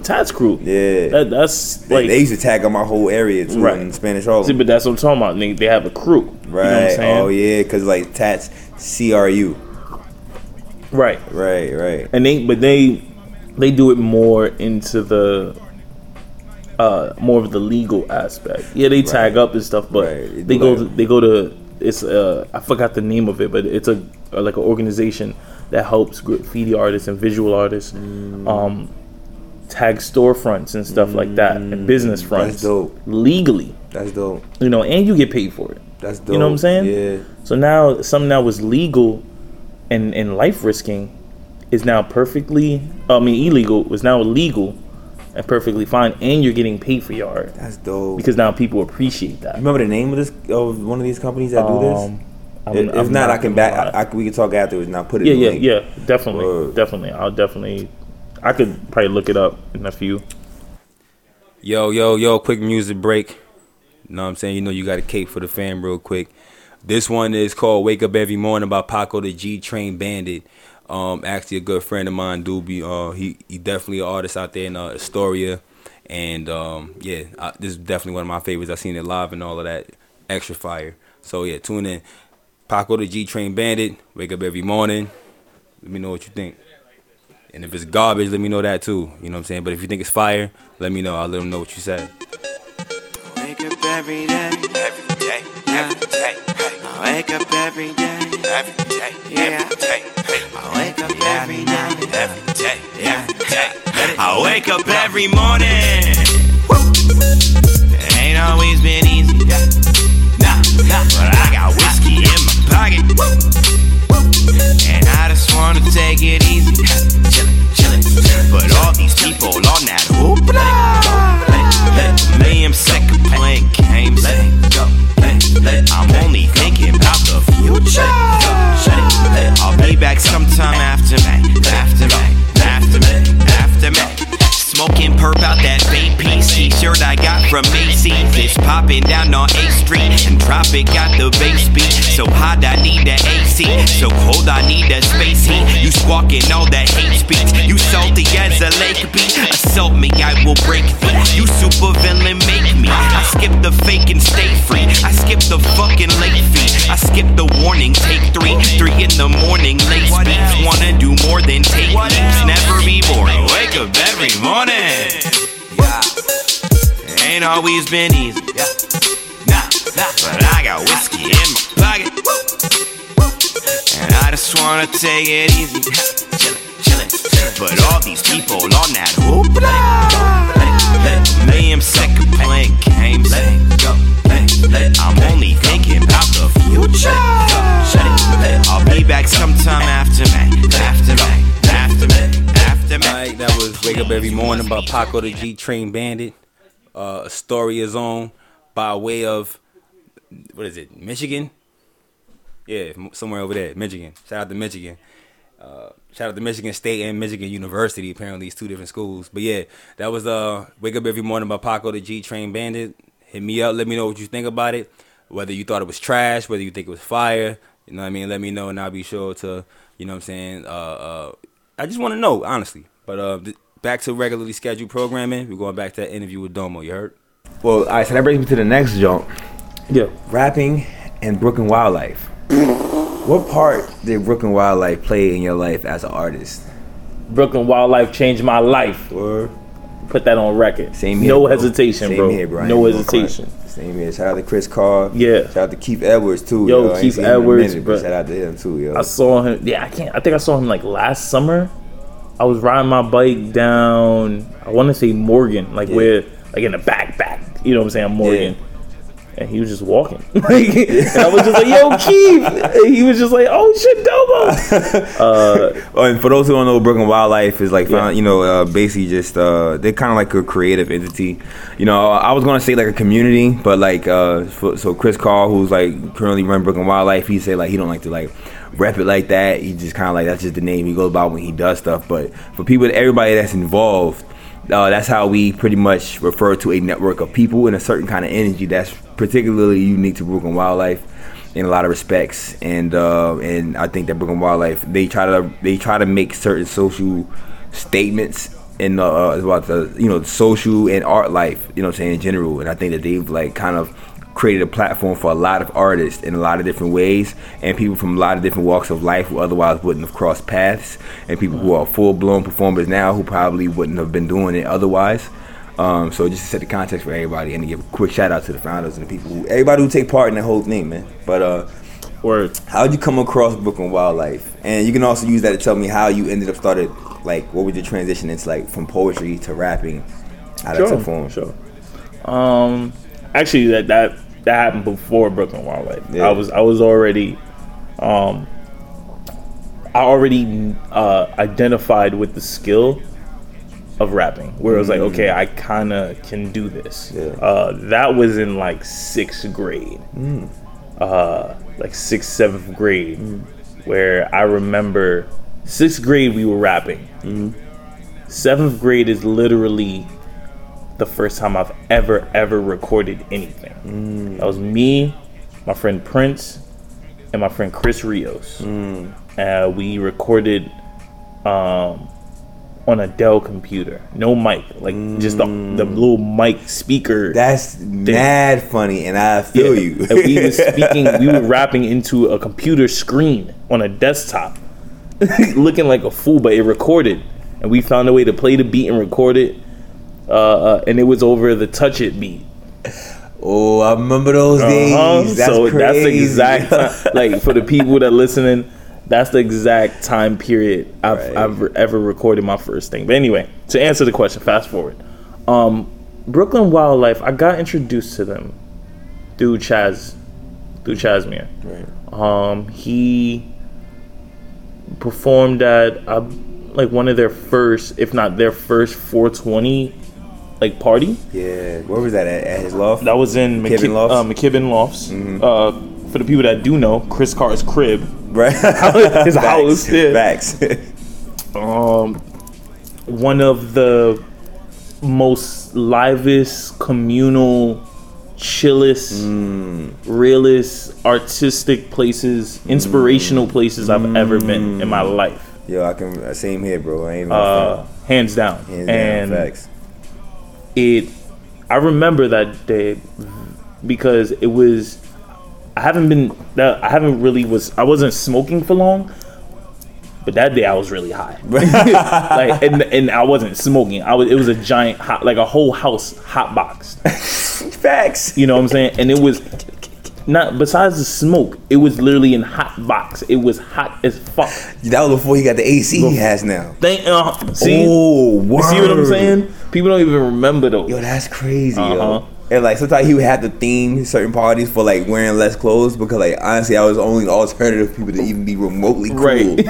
Tats Cru. Yeah. That, that's They, like. they used to tag on my whole area too Right. in Spanish See, but that's what I'm talking about. They, they have a crew. Right. You know what I'm saying? oh yeah, because like tats C R U. Right. Right. Right. and they but they they do it more into the uh more of the legal aspect yeah they tag Right. up and stuff but Right. They go to, they go to it's uh i forgot the name of it but it's a, like an organization that helps graffiti artists and visual artists Mm. um tag storefronts and stuff like that and business fronts Mm. dope. legally That's dope. you know and you get paid for it That's dope. You know what I'm saying? Yeah. so now something that was legal and, and life risking is now perfectly I mean illegal was now illegal and perfectly fine and you're getting paid for your art. That's dope. Because now people appreciate that. Remember the name of this of one of these companies that do this? Um, I'm- if, if I'm not, I can back. I, I, we can talk afterwards. And I'll put it. yeah, in yeah, link. yeah, definitely, Word. definitely. I'll definitely. I could probably look it up in a few. Yo, yo, yo, quick music break. You know what I'm saying? You know you got a cape for the fam real quick. This one is called Wake Up Every Morning by Paco the G Train Bandit. Um, actually, a good friend of mine, Doobie. Uh, he he definitely an artist out there in uh, Astoria, and um, yeah, I, this is definitely one of my favorites. I've seen it live and all of that. Extra fire. So yeah, tune in. Paco the G Train Bandit. Wake up every morning. Let me know what you think. And if it's garbage, let me know that too. You know what I'm saying? But if you think it's fire, let me know. I'll let them know what you said. Wake up every day, every day, every day. I wake up every day, every day, yeah. I wake up every night, every day, every day. I wake up every morning. It ain't always been easy, nah, nah. But I got whiskey in my pocket, and I just wanna take it easy, chillin', chillin'. But all these people on that hoopla. Me, I'm sick of playing games. I'm only the future. I'll be back sometime after me, after me, after me, after me. Smoking perp out that vape piece T-shirt I got from Macy's It's popping down on 8th Street And drop it got the bass beat. So hot I need the AC So cold I need the space heat. You squawking all that hate speech. You salty as a lake beat Assault me I will break thee. You super villain make me. I skip the fake and stay free. I skip the fucking late fee I skip the warning take three. Three in the morning late speeds Wanna do more than take leaps. Never be boring Wake up every morning yeah. Ain't always been easy. Yeah. Nah, nah. But I got whiskey in my pocket. And I just wanna take it easy. Chillin', chillin'. But all these people on that hoopla. Me, I'm sick of playing games. I'm only thinking about the future. I'll be back sometime after me. After me. After me. That was Wake Up Every Morning by Paco the G Train Bandit. Uh, Astoria Zone by way of, what is it, Michigan? Yeah, somewhere over there, Michigan. Shout out to Michigan. Uh, shout out to Michigan State and Michigan University. Apparently, it's two different schools. But yeah, that was uh, Wake Up Every Morning by Paco the G Train Bandit. Hit me up. Let me know what you think about it. Whether you thought it was trash, whether you think it was fire. You know what I mean? Let me know, and I'll be sure to, you know what I'm saying? Uh, uh, I just want to know, honestly. But uh, th- back to regularly scheduled programming. We're going back to that interview with Domo. You heard? Well, all right. So that brings me to the next jump. Yeah. Rapping and Brooklyn Wildlife. what part did Brooklyn Wildlife play in your life as an artist? Brooklyn Wildlife changed my life. Or Put that on record. same here. No bro. hesitation, Same bro. Here, bro. No ain't gonna front. hesitation. Same here. Shout out to Chris Carr. Yeah. Shout out to Keith Edwards too. Yo, ain't Keith seen him in a Edwards, minute, bro. but Shout out to him too, yo. I saw him. Yeah, I can't. I think I saw him like last summer. I was riding my bike down. I want to say Morgan, like Yeah. where, like in the back, back. You know what I'm saying? Morgan. And he was just walking. like, and I was just like, "Yo, Keith." And he was just like, "Oh shit, Domo." Oh, and for those who don't know, Brooklyn Wildlife is like, Yeah. you know, uh, basically just uh, they're kind of like a creative entity. You know, I was gonna say like a community, but like, uh, for, so Chris Carr, who's like currently running Brooklyn Wildlife, he said like he don't like to like rep it like that. He just kind of like that's just the name he goes by when he does stuff. But for people, everybody that's involved, uh, that's how we pretty much refer to a network of people in a certain kind of energy that's particularly unique to Brooklyn Wildlife in a lot of respects. And uh, and I think that Brooklyn Wildlife they try to they try to make certain social statements in uh, about the you know social and art life. You know I'm saying in general. And I think that they've like kind of created a platform for a lot of artists in a lot of different ways and people from a lot of different walks of life who otherwise wouldn't have crossed paths and people who are full-blown performers now who probably wouldn't have been doing it otherwise um, so just to set the context for everybody and to give a quick shout out to the founders and the people who everybody who take part in the whole thing man but uh Word. how'd you come across Brooklyn Wildlife? And you can also use that to tell me how you ended up started, like, what was your transition into, like, from poetry to rapping? How that took form? Sure. Um, actually, that that that happened before Brooklyn Wildlife. Yeah. I was I was already, um, I already uh, identified with the skill of rapping, where it was like, okay, I kind of can do this. Mm. Yeah. Uh, that was in like sixth grade, Mm. uh, like sixth seventh grade, where I remember sixth grade we were rapping. Mm-hmm. Seventh grade is literally the first time I've ever ever recorded anything. Mm. That was me, my friend Prince, and my friend Chris Rios. Uh, we recorded um, on a Dell computer, no mic, like just the, the little mic speaker. That's mad funny, and I feel Yeah. you. and we were speaking, we were rapping into a computer screen on a desktop, looking like a fool, but it recorded, and we found a way to play the beat and record it, uh, uh, and it was over the touch it beat. oh, I remember those days. Uh-huh. That's so crazy. that's the exact time, like for the people that listening. That's the exact time period I've, Right. I've ever recorded my first thing. But anyway, to answer the question, fast forward. Um, Brooklyn Wildlife, I got introduced to them through Chaz, through Chazmere. Right. Um, he performed at uh, like one of their first, if not their first, 420 like party. Yeah, where was that at? At his loft? That was in McKibbin McKibbin Lofts? Uh, McKibbin Lofts. Uh, for the people that do know, Chris Carr's crib. Right. His house, yeah. Facts. Um, one of the most livest, communal, chillest, realest, artistic places, inspirational places I've ever been in my life. Yo, I can uh, same here, bro. I ain't Uh, hands down. hands down, and facts. it I remember that day because it was I haven't been that I haven't really was I wasn't smoking for long but that day I was really high like and, and I wasn't smoking I was it was a giant hot like a whole house hot box. Facts. you know what I'm saying and it was not besides the smoke it was literally in hot box it was hot as fuck That was before he got the AC he has now. Thank, uh, see oh, word. see what I'm saying people don't even remember though. Yo, that's crazy, Uh-huh. yo. And like sometimes he would have to theme certain parties for like wearing less clothes because like honestly I was the only alternative people to even be remotely cool. Right. like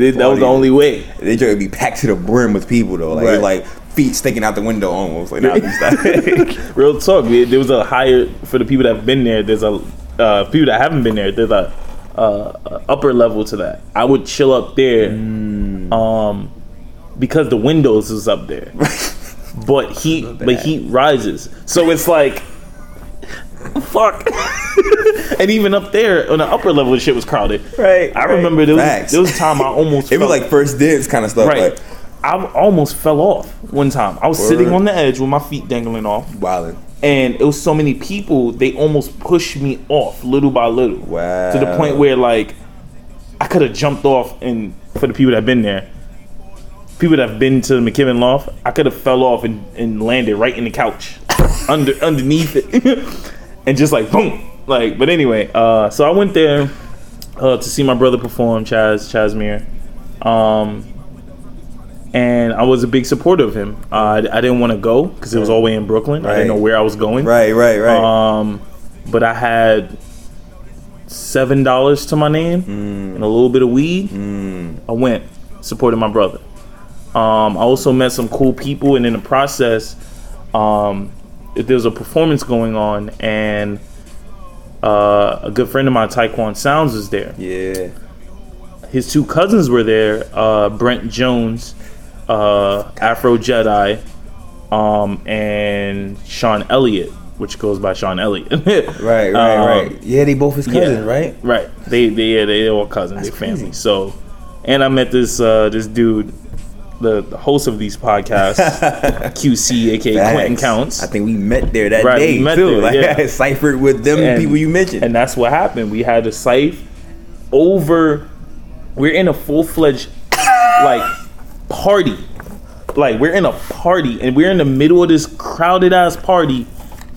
that, that was the only way. They try to be packed to the brim with people though. Like Right. like feet sticking out the window almost. Like nah. Real talk. There was a higher for the people that have been there. There's a uh, people that haven't been there. There's a uh, upper level to that. I would chill up there, um, because the windows is up there. but heat, but heat rises. So it's like, fuck. and even up there on the upper level, the shit was crowded. Right, I right. remember there was, Facts. there was a time I almost. it was like first dance kind of stuff. Right. Like I almost fell off one time. I was sitting on the edge with my feet dangling off, wildin'. and it was so many people. They almost pushed me off little by little. Wow. To the point where like I could have jumped off, and for the people that have been there, people that have been to the McKibbin Loft, I could have fell off and, and landed right in the couch, under underneath it, and just like boom, like. But anyway, uh, so I went there uh, to see my brother perform, Chaz Chazmere. Um, and I was a big supporter of him. Uh, I, I didn't want to go because it was all the way in Brooklyn. I didn't know where I was going. Right, right, right. Um, but I had seven dollars to my name Mm. and a little bit of weed. I went, supported my brother. Um, I also met some cool people, and in the process, um, there was a performance going on, and uh, a good friend of mine, Taekwon Sounds, was there yeah. his two cousins were there uh, Brent Jones, uh, Afro Jedi, um, and Sean Elliott, which goes by Sean Elliott. Right, right, Um, right. Yeah, they both his cousins, right? Right. They they yeah, they all cousins, they crazy. family. So, and I met this uh, this dude, the, the host of these podcasts, QC, aka Quentin Counts. I think we met there that Right, day we met too. there, like yeah. I ciphered with them And- people you mentioned. And that's what happened. We had a scythe over. We're in a full fledged like party. Like we're in a party and we're in the middle of this crowded ass party,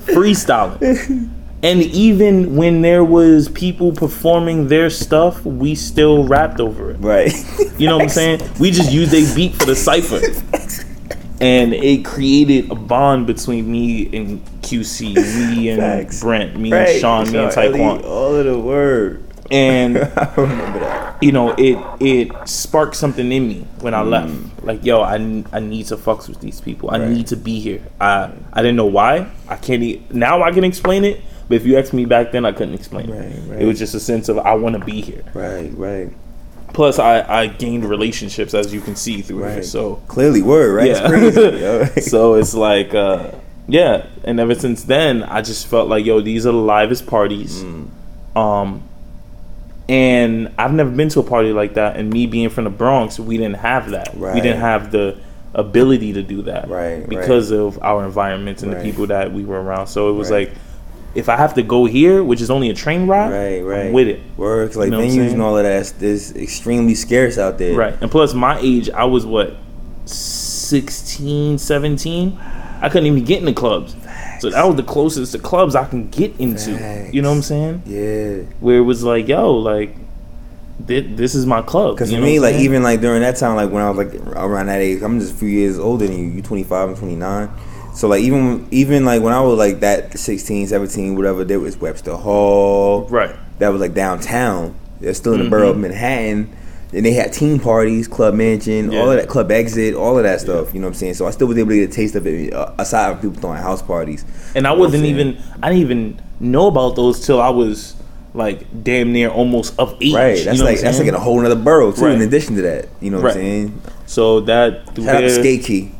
freestyling. and even when there was people performing their stuff, we still rapped over it. right. You know what I'm saying? We just used a beat for the cipher. And it created a bond between me and QC, me and Facts. Brent, me right. and Sean, me and Taekwon. all of the word. And I remember that. you know, it it sparked something in me when I Mm. left. Like, yo, I, I need to fucks with these people. I Right. need to be here. I I didn't know why. I can't. E- now I can explain it. But if you asked me back then, I couldn't explain Right, it. right. It was just a sense of I want to be here. Right, right. Plus, I I gained relationships as you can see through here. So Clearly word, right? Yeah. It's crazy. so it's like uh yeah and ever since then i just felt like yo these are the livest parties Mm. um And I've never been to a party like that. And me being from the Bronx, we didn't have that. Right. We didn't have the ability to do that. Right, right. Because of our environments and Right. the people that we were around. So it was Right. like, if I have to go here, which is only a train ride, Right, right. I'm with it. Works like You know venues and all of that is extremely scarce out there. Right. And plus, my age, I was what, 16, 17? I couldn't even get in the clubs. So that was the closest to clubs I can get into. You know what I'm saying? Yeah. Where it was like, yo, like, this is my club. Because for me, like even like during that time, like when I was like around that age, I'm just a few years older than you. You 25, I'm 29. So like even even like when I was like that 16, 17, whatever, there was Webster Hall. Right. That was like downtown. They're still in the borough Mm-hmm. of Manhattan. And they had team parties, Club Mansion, all of that, Club Exit, all of that stuff. You know what I'm saying? So I still was able to get a taste of it, uh, aside from people throwing house parties. And I You know what I'm wasn't even, I didn't even know about those till I was like damn near almost of age. right. you That's know like that's like in a whole other borough too. Right. In addition to that, you know what Right. I'm saying? So that, Shout out to Skate Key.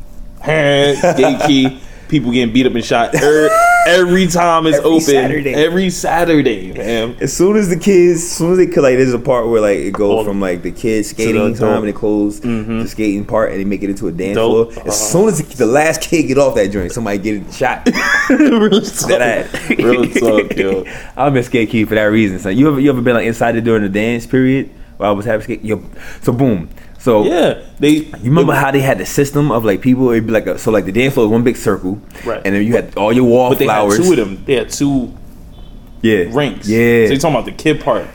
Gate key. People getting beat up and shot every, every time it's Every open. Saturday. Every Saturday, man. As soon as the kids, as soon as they could, like, there's a part where like it goes from like the kids skating the time and they close the mm-hmm. skating part and they make it into a dance Dope. floor. As uh-huh. soon as the, the last kid get off that joint, somebody get shot. Real talk. That Real talk, yo. I miss skate key for that reason. So you ever you ever been like inside there during the dance period while I was having skate? Yo, so boom. So Yeah, they. You remember how they had the system of like people? It'd be like a, so like the dance floor was one big circle, Right. And then you had all your But they wallflowers. had two of them. They had two Yeah, rinks. Yeah. So you're talking about the kid part.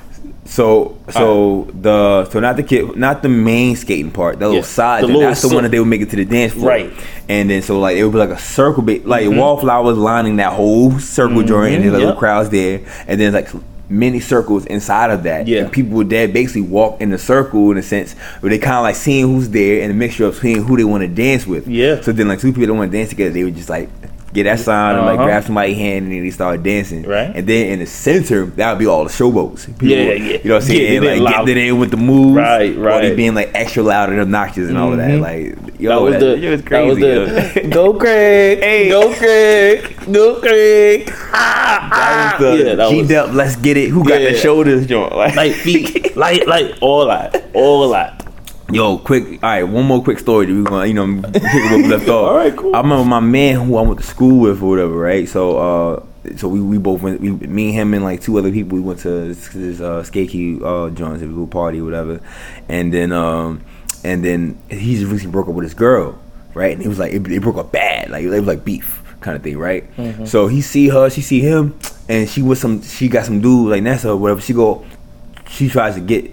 So so the so not the kid not the main skating part, the little side. the little that's the one that they would make it to the dance floor. Right. Mm-hmm. And then so like it would be like a circle bit like wallflowers lining that whole circle joint and the little yep. crowds there. And then like many circles inside of that. Yeah. And people would there basically walk in the circle in a sense where they kinda like seeing who's there and a mixture of seeing who they want to dance with. Yeah. So then like two people that want to dance together, they would just like get that sign and like Uh-huh. grab somebody's hand and then they start dancing. Right. And then in the center, that would be all the showboats. People, Yeah, yeah. You know what I'm saying? It like getting it in with the moves. Right, Or right. they being like extra loud and obnoxious and all of that. Mhm. Like, yo, that was the. it was crazy. that was crazy. the. go Craig. Hey. Go Craig. Go Craig. Ah, That was the yeah, that G let's get it. Who got the shoulders joint? Like, light feet, light, light, all that, all that. Yo, quick. All right, one more quick story we gonna, you know, pick up where we left off. All right, cool. I remember my man who I went to school with or whatever, right? So, uh, so we, we both went. We, me and him and like two other people. We went to this, this uh, Skate Key uh, joints, a little party, or whatever. And then, um, and then he just recently broke up with his girl, right? And it was like it, it broke up bad, like it was like beef kind of thing, right? So he see her, she see him, and she was some. She got some dude like Nessa or whatever. She go, she tries to get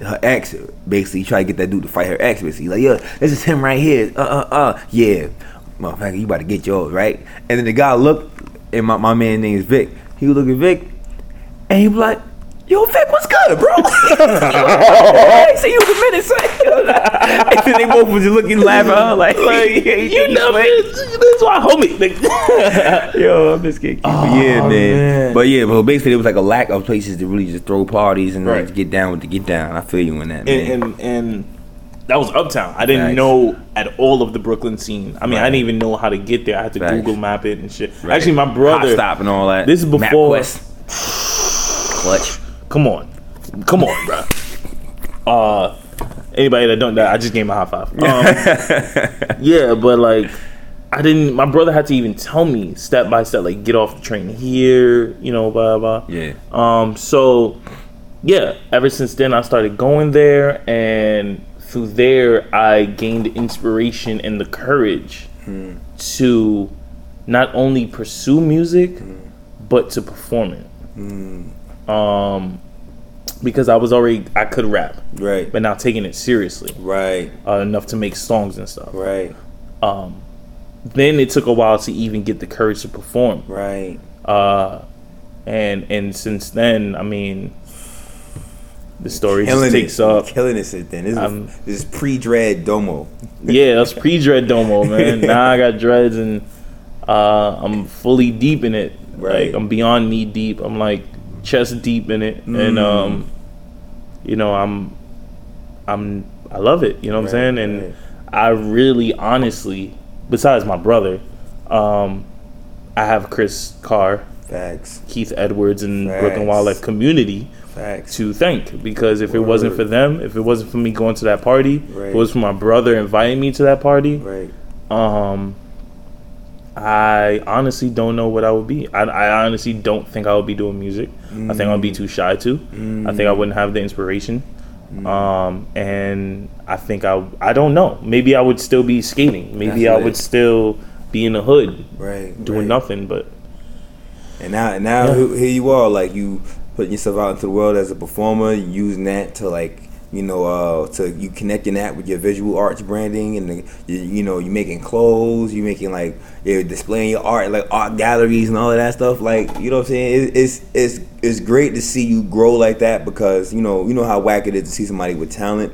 her ex basically try to get that dude to fight her ex basically. Like yeah this is him right here. Uh uh uh. Yeah. Motherfucker you about to get yours right? And then the guy looked and my, my man name is Vic. He would look at Vic and he be like yo Vic what's good bro hey, see you in a minute son and then they both was just looking laughing huh? like, Like you know, that's why homie. Like, Yo, I'm just kidding. Oh, yeah, man. man. But yeah, but basically there was like a lack of places to really just throw parties and Right. like get down with the get down. I feel you in that, man. and, and and that was uptown. I didn't Facts. know at all of the Brooklyn scene. I mean, I didn't even know how to get there. I had to Facts. Google map it and shit. Right. Actually, my brother. HopStop and all that. This is Map before- Quest. Clutch. Come on, come on, bro. Uh, anybody that don't that, I just gave him a high five. Um, yeah, but like, I didn't. My brother had to even tell me step by step, like get off the train here, you know, blah blah. Yeah. Um. So, yeah. Ever since then, I started going there, and through there, I gained inspiration and the courage to not only pursue music, but to perform it. Um, because I was already I could rap, Right. but now taking it seriously Right. uh, enough to make songs and stuff. Right. Um, then it took a while to even get the courage to perform. Right. Uh, and and since then, I mean, the story Killing just takes it. up. Killing it since then. This is, Um, this is pre-dread Domo. Yeah, that's pre dread domo, man. now I got dreads and uh, I'm fully deep in it. Right. Like I'm beyond knee deep. I'm like chest deep in it, and Mm. um, you know, I'm, I'm, I love it. You know what Right, I'm saying? And right. I really, honestly, besides my brother, um, I have Chris Carr, Facts. Keith Edwards, and Facts. Brooklyn Wildlife Community. Facts. to thank because if it wasn't for them, if it wasn't for me going to that party, if Right. it was for my brother inviting me to that party. Right. Um, I honestly don't know what I would be. I, I honestly don't think I would be doing music. I think I'd be too shy to. I think I wouldn't have the inspiration. Um, and I think I I don't know. Maybe I would still be skating. Maybe That's I lit. would still be in the hood Right. doing right. nothing. But And now, and now Yeah. here you are, like you putting yourself out into the world as a performer, using that to like, you know, uh, to you connecting that with your visual arts branding, and the, you, you know, you making clothes, you making like, you're displaying your art, like art galleries and all of that stuff. Like, you know what I'm saying? It, it's it's it's great to see you grow like that because you know you know how whack it is to see somebody with talent,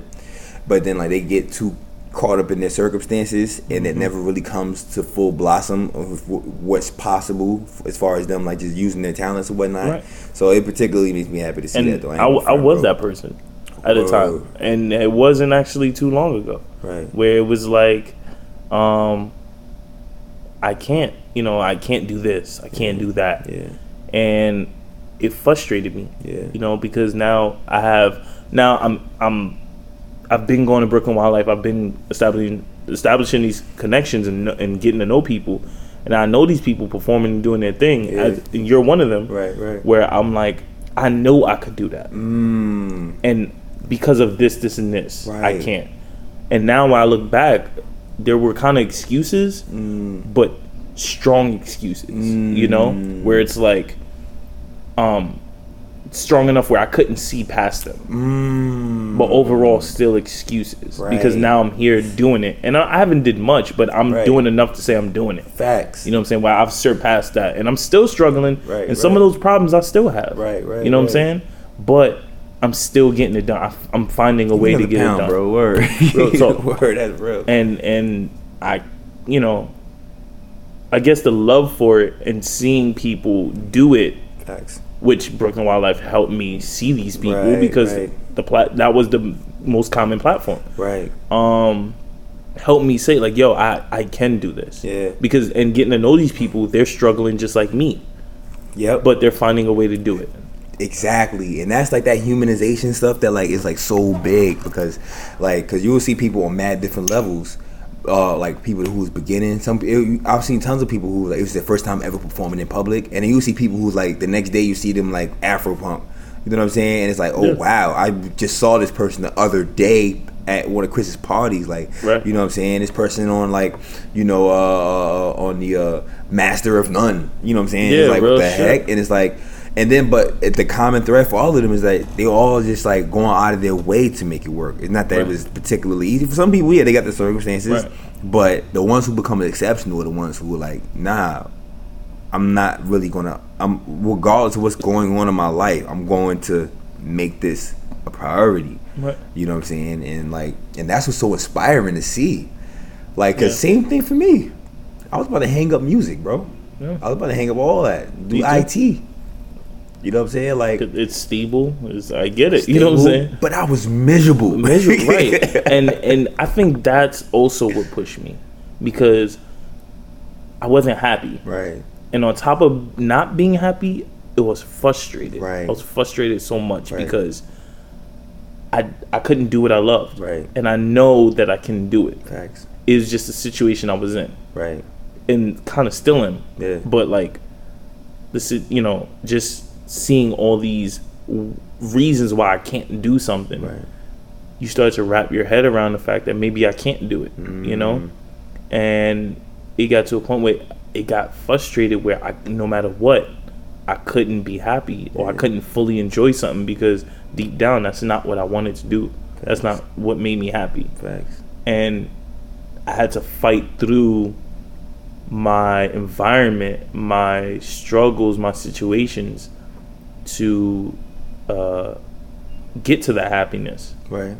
but then like they get too caught up in their circumstances and it never really comes to full blossom of what's possible as far as them like just using their talents and whatnot. Right. So it particularly makes me happy to see and that though. I, gonna I was bro. that person at a time, and it wasn't actually too long ago. Right. where it was like, um, I can't, you know, I can't do this, I can't do that, Yeah. and it frustrated me. Yeah. you know, because now I have now I'm I'm I've been going to Brooklyn Wildlife. I've been establishing establishing these connections and and getting to know people, and I know these people performing and doing their thing. Yeah. As, you're one of them, Right, right. Where I'm like, I know I could do that Mm. and because of this, this, and this, I can't. And now when I look back, there were kind of excuses, Mm. but strong excuses. You know, Mm. where it's like, um, strong enough where I couldn't see past them, Mm. but overall still excuses because now I'm here doing it, and I I haven't did much, but I'm Right. doing enough to say I'm doing it. Facts. You know what I'm saying? Well, I've surpassed that, and I'm still struggling, Right, and some of those problems I still have. Right, right, You know what I'm saying? But I'm still getting it done. I, I'm finding a way to get pound, it done, bro. Word. Real talk. Word. That's real. And and I, you know, I guess the love for it and seeing people do it, Facts. which Brooklyn Wildlife helped me see these people Right, because right. the plat that was the most common platform. Right. Um, helped me say like, yo, I I can do this. Yeah. Because and getting to know these people, they're struggling just like me, Yep. but they're finding a way to do it. Exactly, and that's like that humanization stuff that like is like so big because, like, because you will see people on mad different levels, uh, like people who's beginning. Some it, I've seen tons of people who like it was their first time ever performing in public, and then you see people who's like the next day you see them like Afropunk. You know what I'm saying? And it's like, oh Yeah. wow, I just saw this person the other day at one of Chris's parties. Like, Right. you know what I'm saying? This person on like, you know, uh, on the uh, Master of None. You know what I'm saying? Yeah, it's like what the shit. heck? And it's like, and then, but the common thread for all of them is that they all just like going out of their way to make it work. It's not that it was particularly easy for some people. Yeah, they got the circumstances, Right. but the ones who become exceptional are the ones who are like, nah, I'm not really gonna. I'm regardless of what's going on in my life, I'm going to make this a priority. Right. You know what I'm saying? And like, and that's what's so inspiring to see. Like, cause Yeah. same thing for me. I was about to hang up music, bro. Yeah. I was about to hang up all that. Do Me too. You know what I'm saying? Like, It's stable. It's, I get it. You know what I'm saying? But I was miserable. Miserable, right? and and I think that's also what pushed me because I wasn't happy, right. and on top of not being happy, it was frustrated. Right. I was frustrated so much Right. because I I couldn't do what I loved, Right. and I know that I can do it. Facts. It was just a situation I was in, Right. and kind of still in. Yeah. But like, this is you know just seeing all these w- reasons why I can't do something. Right. you start to wrap your head around the fact that maybe I can't do it, you know? Mm-hmm. And it got to a point where it got frustrated where I no matter what, I couldn't be happy or I couldn't fully enjoy something because deep down that's not what I wanted to do. That's not what made me happy. Facts. And I had to fight through my environment, my struggles, my situations to uh, get to that happiness. Right.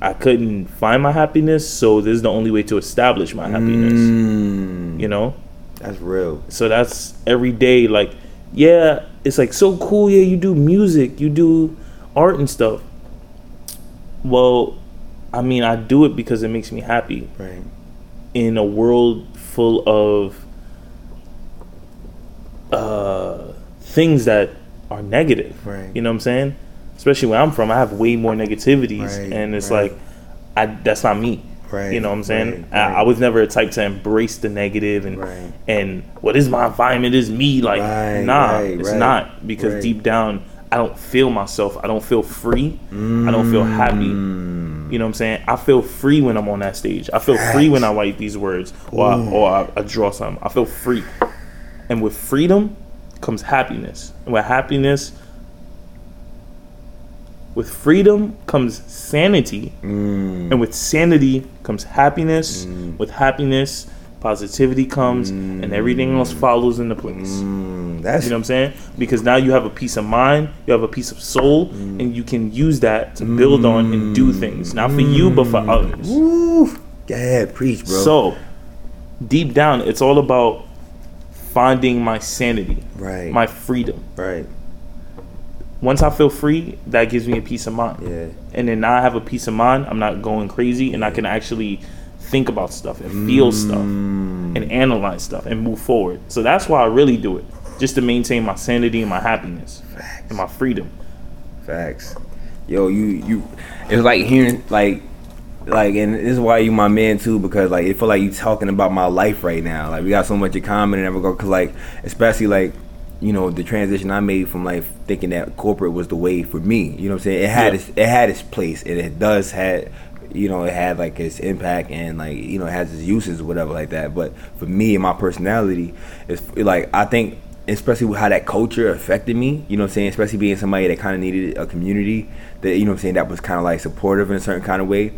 I couldn't find my happiness, so this is the only way to establish my happiness. Mm, You know, that's real. so that's every day. Like, yeah, it's like so cool. Yeah, you do music, you do art and stuff. Well, I mean, I do it because it makes me happy Right. in a world full of uh, things that are negative. Right. You know what I'm saying? especially where I'm from, I have way more negativities, Right, and it's right. like, I that's not me. Right, You know what I'm saying? I. I was never a type to embrace the negative and and what is my environment is me. Like, nah, it's not because deep down, I don't feel myself. I don't feel free. I don't feel happy. Mm. You know what I'm saying? I feel free when I'm on that stage. I feel free when I write these words or I, or I, I draw something. I feel free. And with freedom comes happiness. And with happiness, with freedom comes sanity. Mm. And with sanity comes happiness. Mm. With happiness, positivity comes, and mm. everything else follows into place. Mm, that's You know what I'm saying? Because now you have a peace of mind, you have a peace of soul, mm. and you can use that to build on and do things. Not for you, but for others. Woo. Yeah, preach, bro. So, deep down, it's all about finding my sanity, right, my freedom. right, Once I feel free, that gives me a peace of mind. yeah, And then now I have a peace of mind. I'm not going crazy, and I can actually think about stuff and feel stuff Mm. and analyze stuff and move forward. So that's why I really do it, just to maintain my sanity and my happiness and my freedom. Facts. Yo, you you it's like hearing like like and this is why you my man too because like it feel like you talking about my life right now. Like we got so much in common and everything cuz like especially like you know the transition I made from like thinking that corporate was the way for me. You know what I'm saying? It had Yeah. its it had its place and it does had you know, it had like its impact and like you know, it has its uses or whatever like that. But for me and my personality, it's like I think especially with how that culture affected me, you know what I'm saying? Especially being somebody that kind of needed a community that, you know what I'm saying, that was kind of like supportive in a certain kind of way.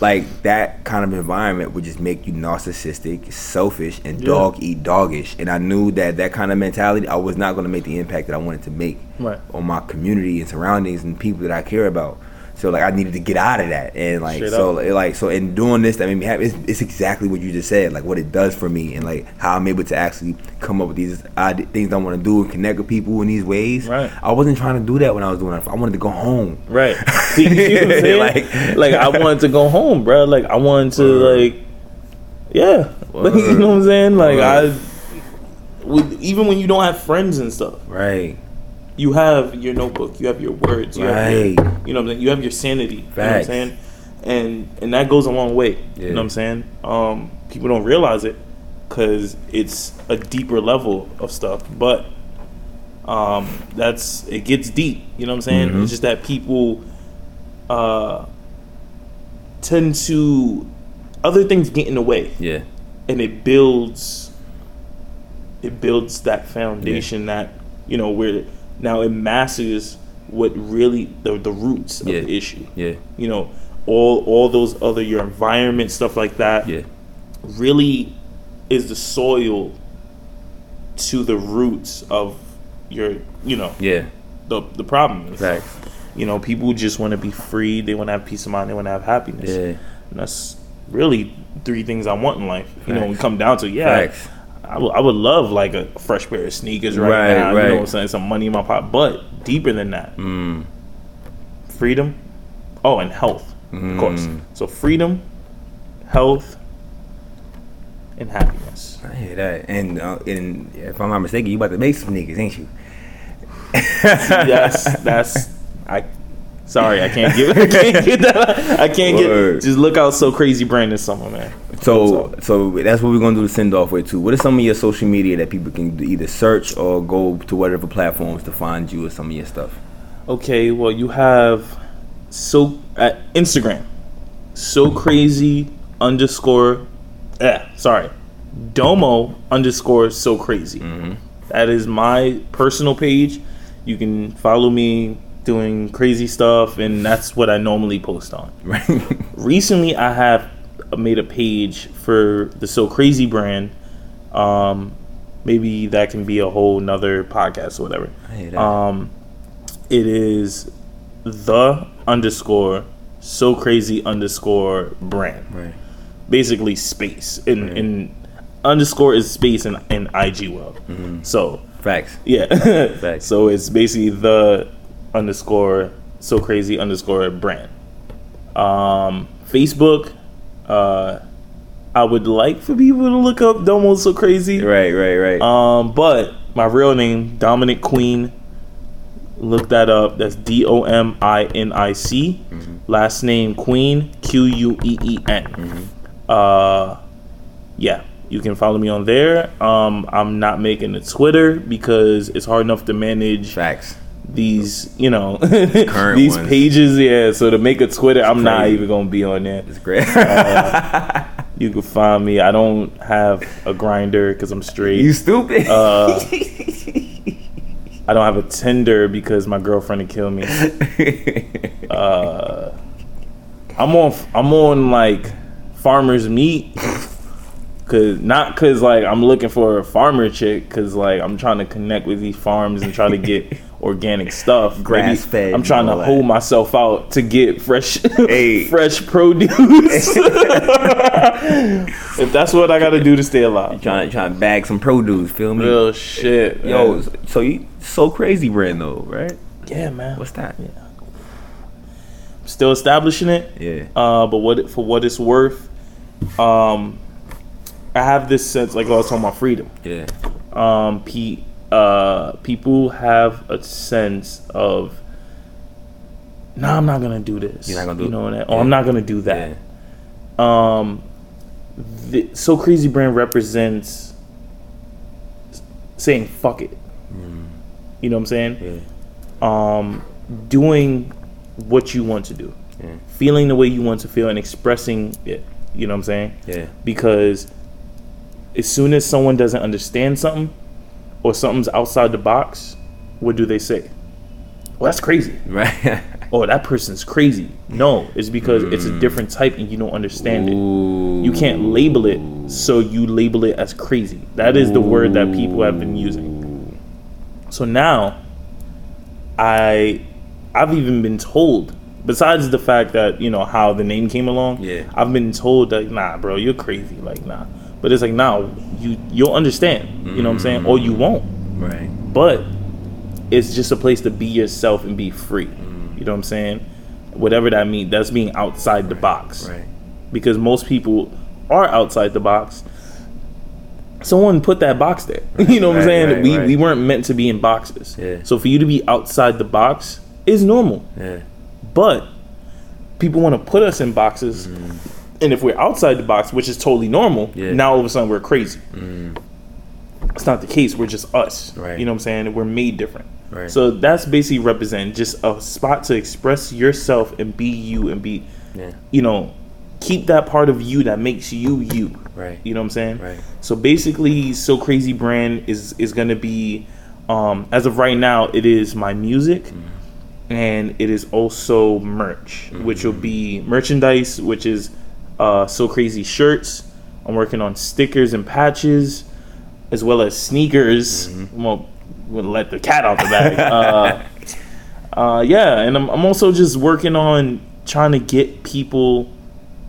Like that kind of environment would just make you narcissistic, selfish, and Yeah. dog eat doggish. And I knew that that kind of mentality, I was not going to make the impact that I wanted to make Right. on my community and surroundings and people that I care about. So like I needed to get out of that, and like Straight so up. like, so in doing this that made me happy. It's, it's exactly what you just said, like what it does for me, and like how I'm able to actually come up with these ide- things I want to do and connect with people in these ways. Right. I wasn't trying to do that when I was doing it. I wanted to go home. Right. See, you see what I'm saying? Like- like, I wanted to go home, bro. Like I wanted to like, yeah. Like, you know what I'm saying? Like. I, even when you don't have friends and stuff, Right. You have your notebook, you have your words, you have your, Right. you know what I'm saying? You have your sanity. You know what I'm saying? And and that goes a long way. You know what I'm saying? Um, people don't realize it because it's a deeper level of stuff, but um, that's it gets deep. You know what I'm saying? Mhm. It's just that people uh, tend to other things get in the way, Yeah. and it builds it builds that foundation that you know where now it masses what really the the roots of Yeah. the issue. Yeah. You know, all all those other your environment stuff like that Yeah. really is the soil to the roots of your you know Yeah. the the problem is Facts. you know people just want to be free they want to have peace of mind they want to have happiness Yeah. and that's really three things I want in life you know when we come down to yeah Facts. I would- I would love like a fresh pair of sneakers right, Right, now you know what I'm saying some money in my pocket but deeper than that Mm. freedom oh and health of course Mm. so freedom health and happiness I hear that. And uh, and if I'm not mistaken, you about to make some niggas, ain't you? yes, that's I. Sorry, I can't give. I can't get that. I can't Word. get. Just look out, so crazy brain this summer, man. So, so that's what we're gonna do to send off with too. What are some of your social media that people can either search or go to whatever platforms to find you or some of your stuff? Okay, well, you have so at Instagram, so crazy underscore. Eh, sorry, Domo underscore so crazy. That is my personal page. You can follow me doing crazy stuff, and that's what I normally post on. Right. recently I have made a page for the So Crazy brand. Um, maybe that can be a whole nother podcast or whatever. I that. Um, it is the underscore so crazy underscore brand. right. Basically space and Right. in underscore is space in, in IG world. So Facts. yeah. Facts. so it's basically the underscore so crazy underscore brand. Um, Facebook. Uh, I would like for people to look up Domo so crazy. Right. Right. Right. Um, but my real name Dominic Queen. Look that up. That's D O M I N I C. Last name Queen Q U E E N. Uh, yeah, you can follow me on there. Um, I'm not making a Twitter because it's hard enough to manage Facts. These, you know, these ones. pages. Yeah, so to make a Twitter, I'm not even gonna be on there. It's great. You can find me. I don't have a Grindr because I'm straight. you stupid. Uh, I don't have a Tinder because my girlfriend would kill me. Uh, I'm on. I'm on like farmers meat. Cause not cause like I'm looking for a farmer chick. Cause like I'm trying to connect with these farms and try to get organic stuff. Maybe Grass-fed I'm trying to hold that. myself out to get fresh, Hey. fresh produce. if that's what I got to do to stay alive. trying to trying to bag some produce. Feel me? Real shit. Yo, man. so you so crazy brand though, right? yeah, man. What's that? Yeah. Still establishing it. Yeah. Uh, but what it, for what it's worth, um, I have this sense like I was talking about freedom. Yeah. Um, pe- uh, people have a sense of, nah, I'm not gonna do this. You're not gonna do you know that? Yeah. Oh, I'm not gonna do that. Um, the, so crazy brand represents saying fuck it. You know what I'm saying? Mm. Yeah. um, doing what you want to do, Yeah. feeling the way you want to feel, and expressing it. You know what I'm saying? Yeah. Because as soon as someone doesn't understand something or something's outside the box, what do they say? Well, that's crazy. Right. Oh, that person's crazy. No, it's because it's a mm. different type and you don't understand it. You can't label it, so you label it as crazy. That is the word that people have been using. So now, I, I've even been told. Besides the fact that you know how the name came along, Yeah. I've been told that nah, bro, you're crazy. Like nah, but it's like now you you'll understand. You know what I'm saying? Or you won't. Right. But it's just a place to be yourself and be free. You know what I'm saying? Whatever that means, that's being outside the box Right. because most people are outside the box. Someone put that box there. you know what I'm saying? right, we right. we weren't meant to be in boxes. Yeah. So for you to be outside the box is normal. Yeah. But people want to put us in boxes. Mm. And if we're outside the box, which is totally normal, Yeah. now all of a sudden we're crazy. It's not the case. We're just us. Right. You know what I'm saying? We're made different. Right. So that's basically represent just a spot to express yourself and be you and be, Yeah. you know, keep that part of you that makes you you. Right. You know what I'm saying? Right. So basically, So Crazy brand is is gonna be, um, as of right now, it is my music, Mm-hmm. and it is also merch, which will be merchandise, which is uh, So Crazy shirts. I'm working on stickers and patches, as well as sneakers. Mm-hmm. Well, we'll let the cat out the bag. uh, uh, yeah, and I'm, I'm also just working on trying to get people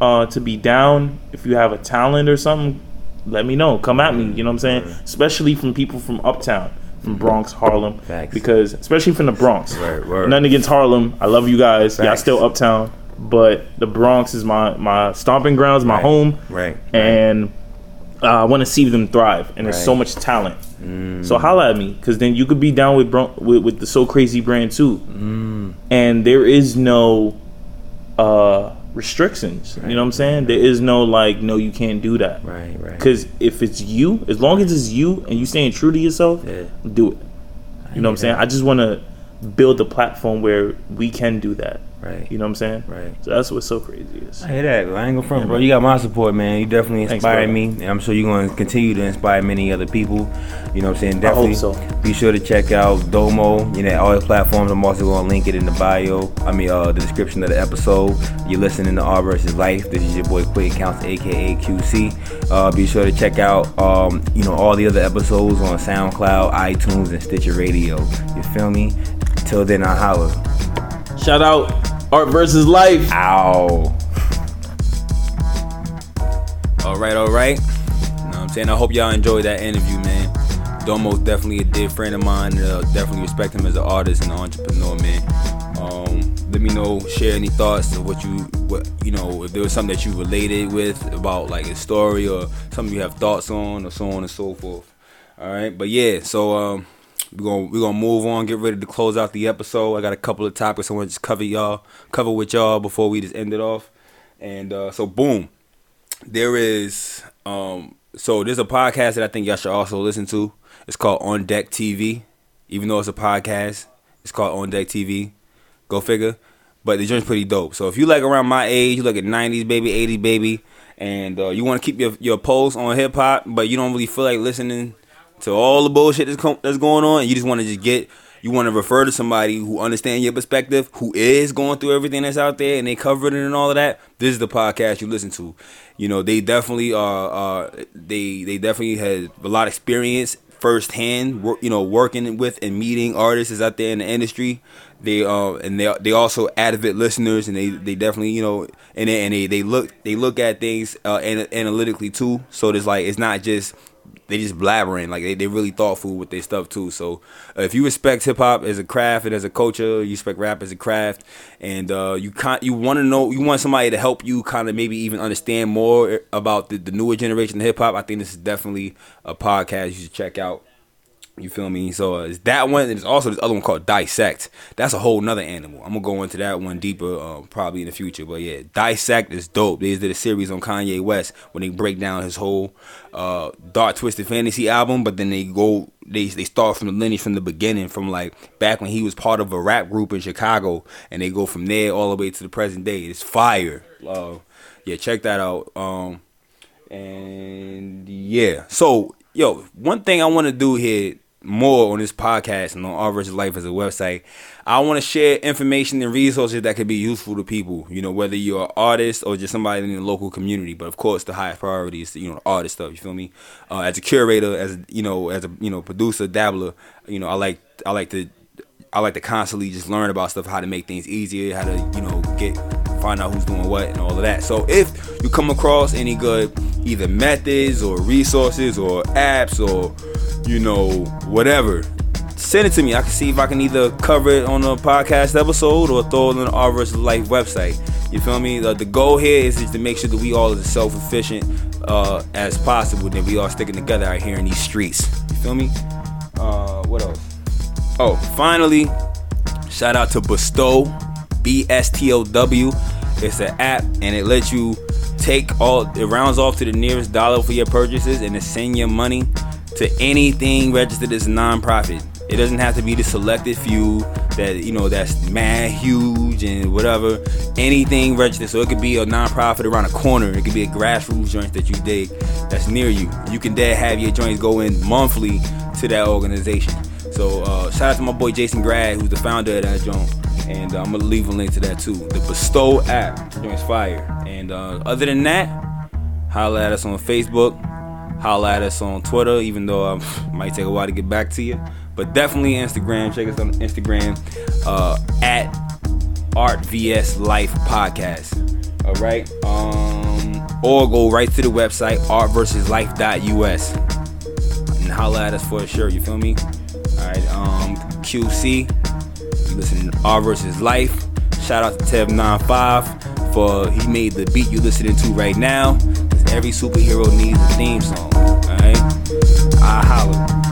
uh, to be down. If you have a talent or something, let me know. Come at me. You know what I'm saying? Especially from people from uptown, from Bronx, Harlem. Facts. Because especially from the Bronx. Word, word. Nothing against Harlem. I love you guys. Y'all still uptown, but the Bronx is my my stomping grounds, my Right. home, Right. and uh, I want to see them thrive. And there's so much talent. So holla at me, because then you could be down with, Bron- with with the So Crazy brand too. And there is no uh, restrictions. You know what I'm saying? There is no like, no, you can't do that. Right. Right. Because if it's you, as long as it's you and you staying true to yourself, Yeah. do it. You know what I'm saying? I just want to build a platform where we can do that. Right. You know what I'm saying? Right. So that's what's so crazy is. I hear that. I ain't gonna front, bro. You got my support, man. You definitely Thanks, inspired brother. me, and I'm sure you're gonna continue to inspire many other people. You know what I'm saying? I hope Definitely. so. Be sure to check out Domo. You know, all the platforms. I'm also gonna link it in the bio. I mean, uh, the description of the episode. You're listening to Art versus Life. This is your boy Quake Counts, aka QC. Uh, be sure to check out, um, you know, all the other episodes on SoundCloud, iTunes, and Stitcher Radio. You feel me? Till then, I holla. Shout out Art versus Life. Ow. All right, all right. You know I'm saying? I hope y'all enjoyed that interview, man. Domo's definitely a dear friend of mine. Uh, definitely respect him as an artist and an entrepreneur, man. Um, let me know, share any thoughts of what you, what you know, if there was something that you related with about like his story or something you have thoughts on or so on and so forth. All right, but yeah, so um, we're gonna we're gonna move on, get ready to close out the episode. I got a couple of topics I want to just cover y'all, cover with y'all before we just end it off. And uh, so, boom, there is um, so there's a podcast that I think y'all should also listen to. It's called On Deck TV. Even though it's a podcast, it's called On Deck TV. Go figure. But the joint's pretty dope. So if you like around my age, you like at 90s baby, 80s baby, and uh, you want to keep your your pulse on hip hop, but you don't really feel like listening to all the bullshit that's, com- that's going on, you just want to just get you want to refer to somebody who understands your perspective, who is going through everything that's out there, and they covered it and all of that. This is the podcast you listen to. You know, they definitely are. Uh, they they definitely had a lot of experience firsthand. Work, you know, working with and meeting artists out there in the industry. They uh and they they also avid listeners, and they they definitely you know and they, and they they look they look at things uh, analytically too. So it's like it's not just they just blabbering like they they really thoughtful with their stuff too. So uh, if you respect hip hop as a craft and as a culture, you respect rap as a craft, and uh, you can you want to know you want somebody to help you kind of maybe even understand more about the, the newer generation of hip hop. I think this is definitely a podcast you should check out. You feel me? So uh, it's that one, and there's also this other one called Dissect. That's a whole nother animal. I'm gonna go into that one deeper, uh, probably in the future. But yeah, Dissect is dope. They did a series on Kanye West when they break down his whole uh, dark twisted fantasy album, but then they go they they start from the lineage from the beginning, from like back when he was part of a rap group in Chicago, and they go from there all the way to the present day. It's fire. Uh, yeah, check that out. Um, and yeah, so yo, one thing I want to do here more on this podcast and on Art versus Life as a website. I want to share information and resources that could be useful to people. You know, whether you're an artist or just somebody in the local community. But of course, the highest priority is you know the artist stuff. You feel me? Uh, as a curator, as you know, as a you know producer, dabbler. You know, I like I like to I like to constantly just learn about stuff, how to make things easier, how to you know get find out who's doing what and all of that. So if you come across any good either methods or resources or apps or you know whatever, send it to me. I can see if I can either cover it on a podcast episode or throw it on the Art vs. Life website. You feel me? The, the goal here is just to make sure that we all are as self-efficient uh, as possible. That we all sticking together out here in these streets. You feel me? Uh, what else? Oh, finally, shout out to Bestow B S T O W. It's an app and it lets you take all it rounds off to the nearest dollar for your purchases and it send your money to anything registered as a nonprofit. It doesn't have to be the selected few that you know that's mad huge and whatever. Anything registered, so it could be a nonprofit around a corner. It could be a grassroots joint that you dig that's near you. You can then have your joints go in monthly to that organization. So uh, shout out to my boy Jason Grad, who's the founder of that joint and uh, I'm gonna leave a link to that too. The Bestow app, joins fire. And uh, other than that, holla at us on Facebook, holla at us on Twitter, even though it um, might take a while to get back to you. But definitely Instagram. Check us on Instagram uh, at Art vs Life Podcast. All right. Um, or go right to the website artversuslife.us and holla at us for a shirt. You feel me? All right. Um, QC listening to Art versus Life. Shout out to Tev95 for he made the beat you're listening to right now. Every superhero needs a theme song. Alright? I holla.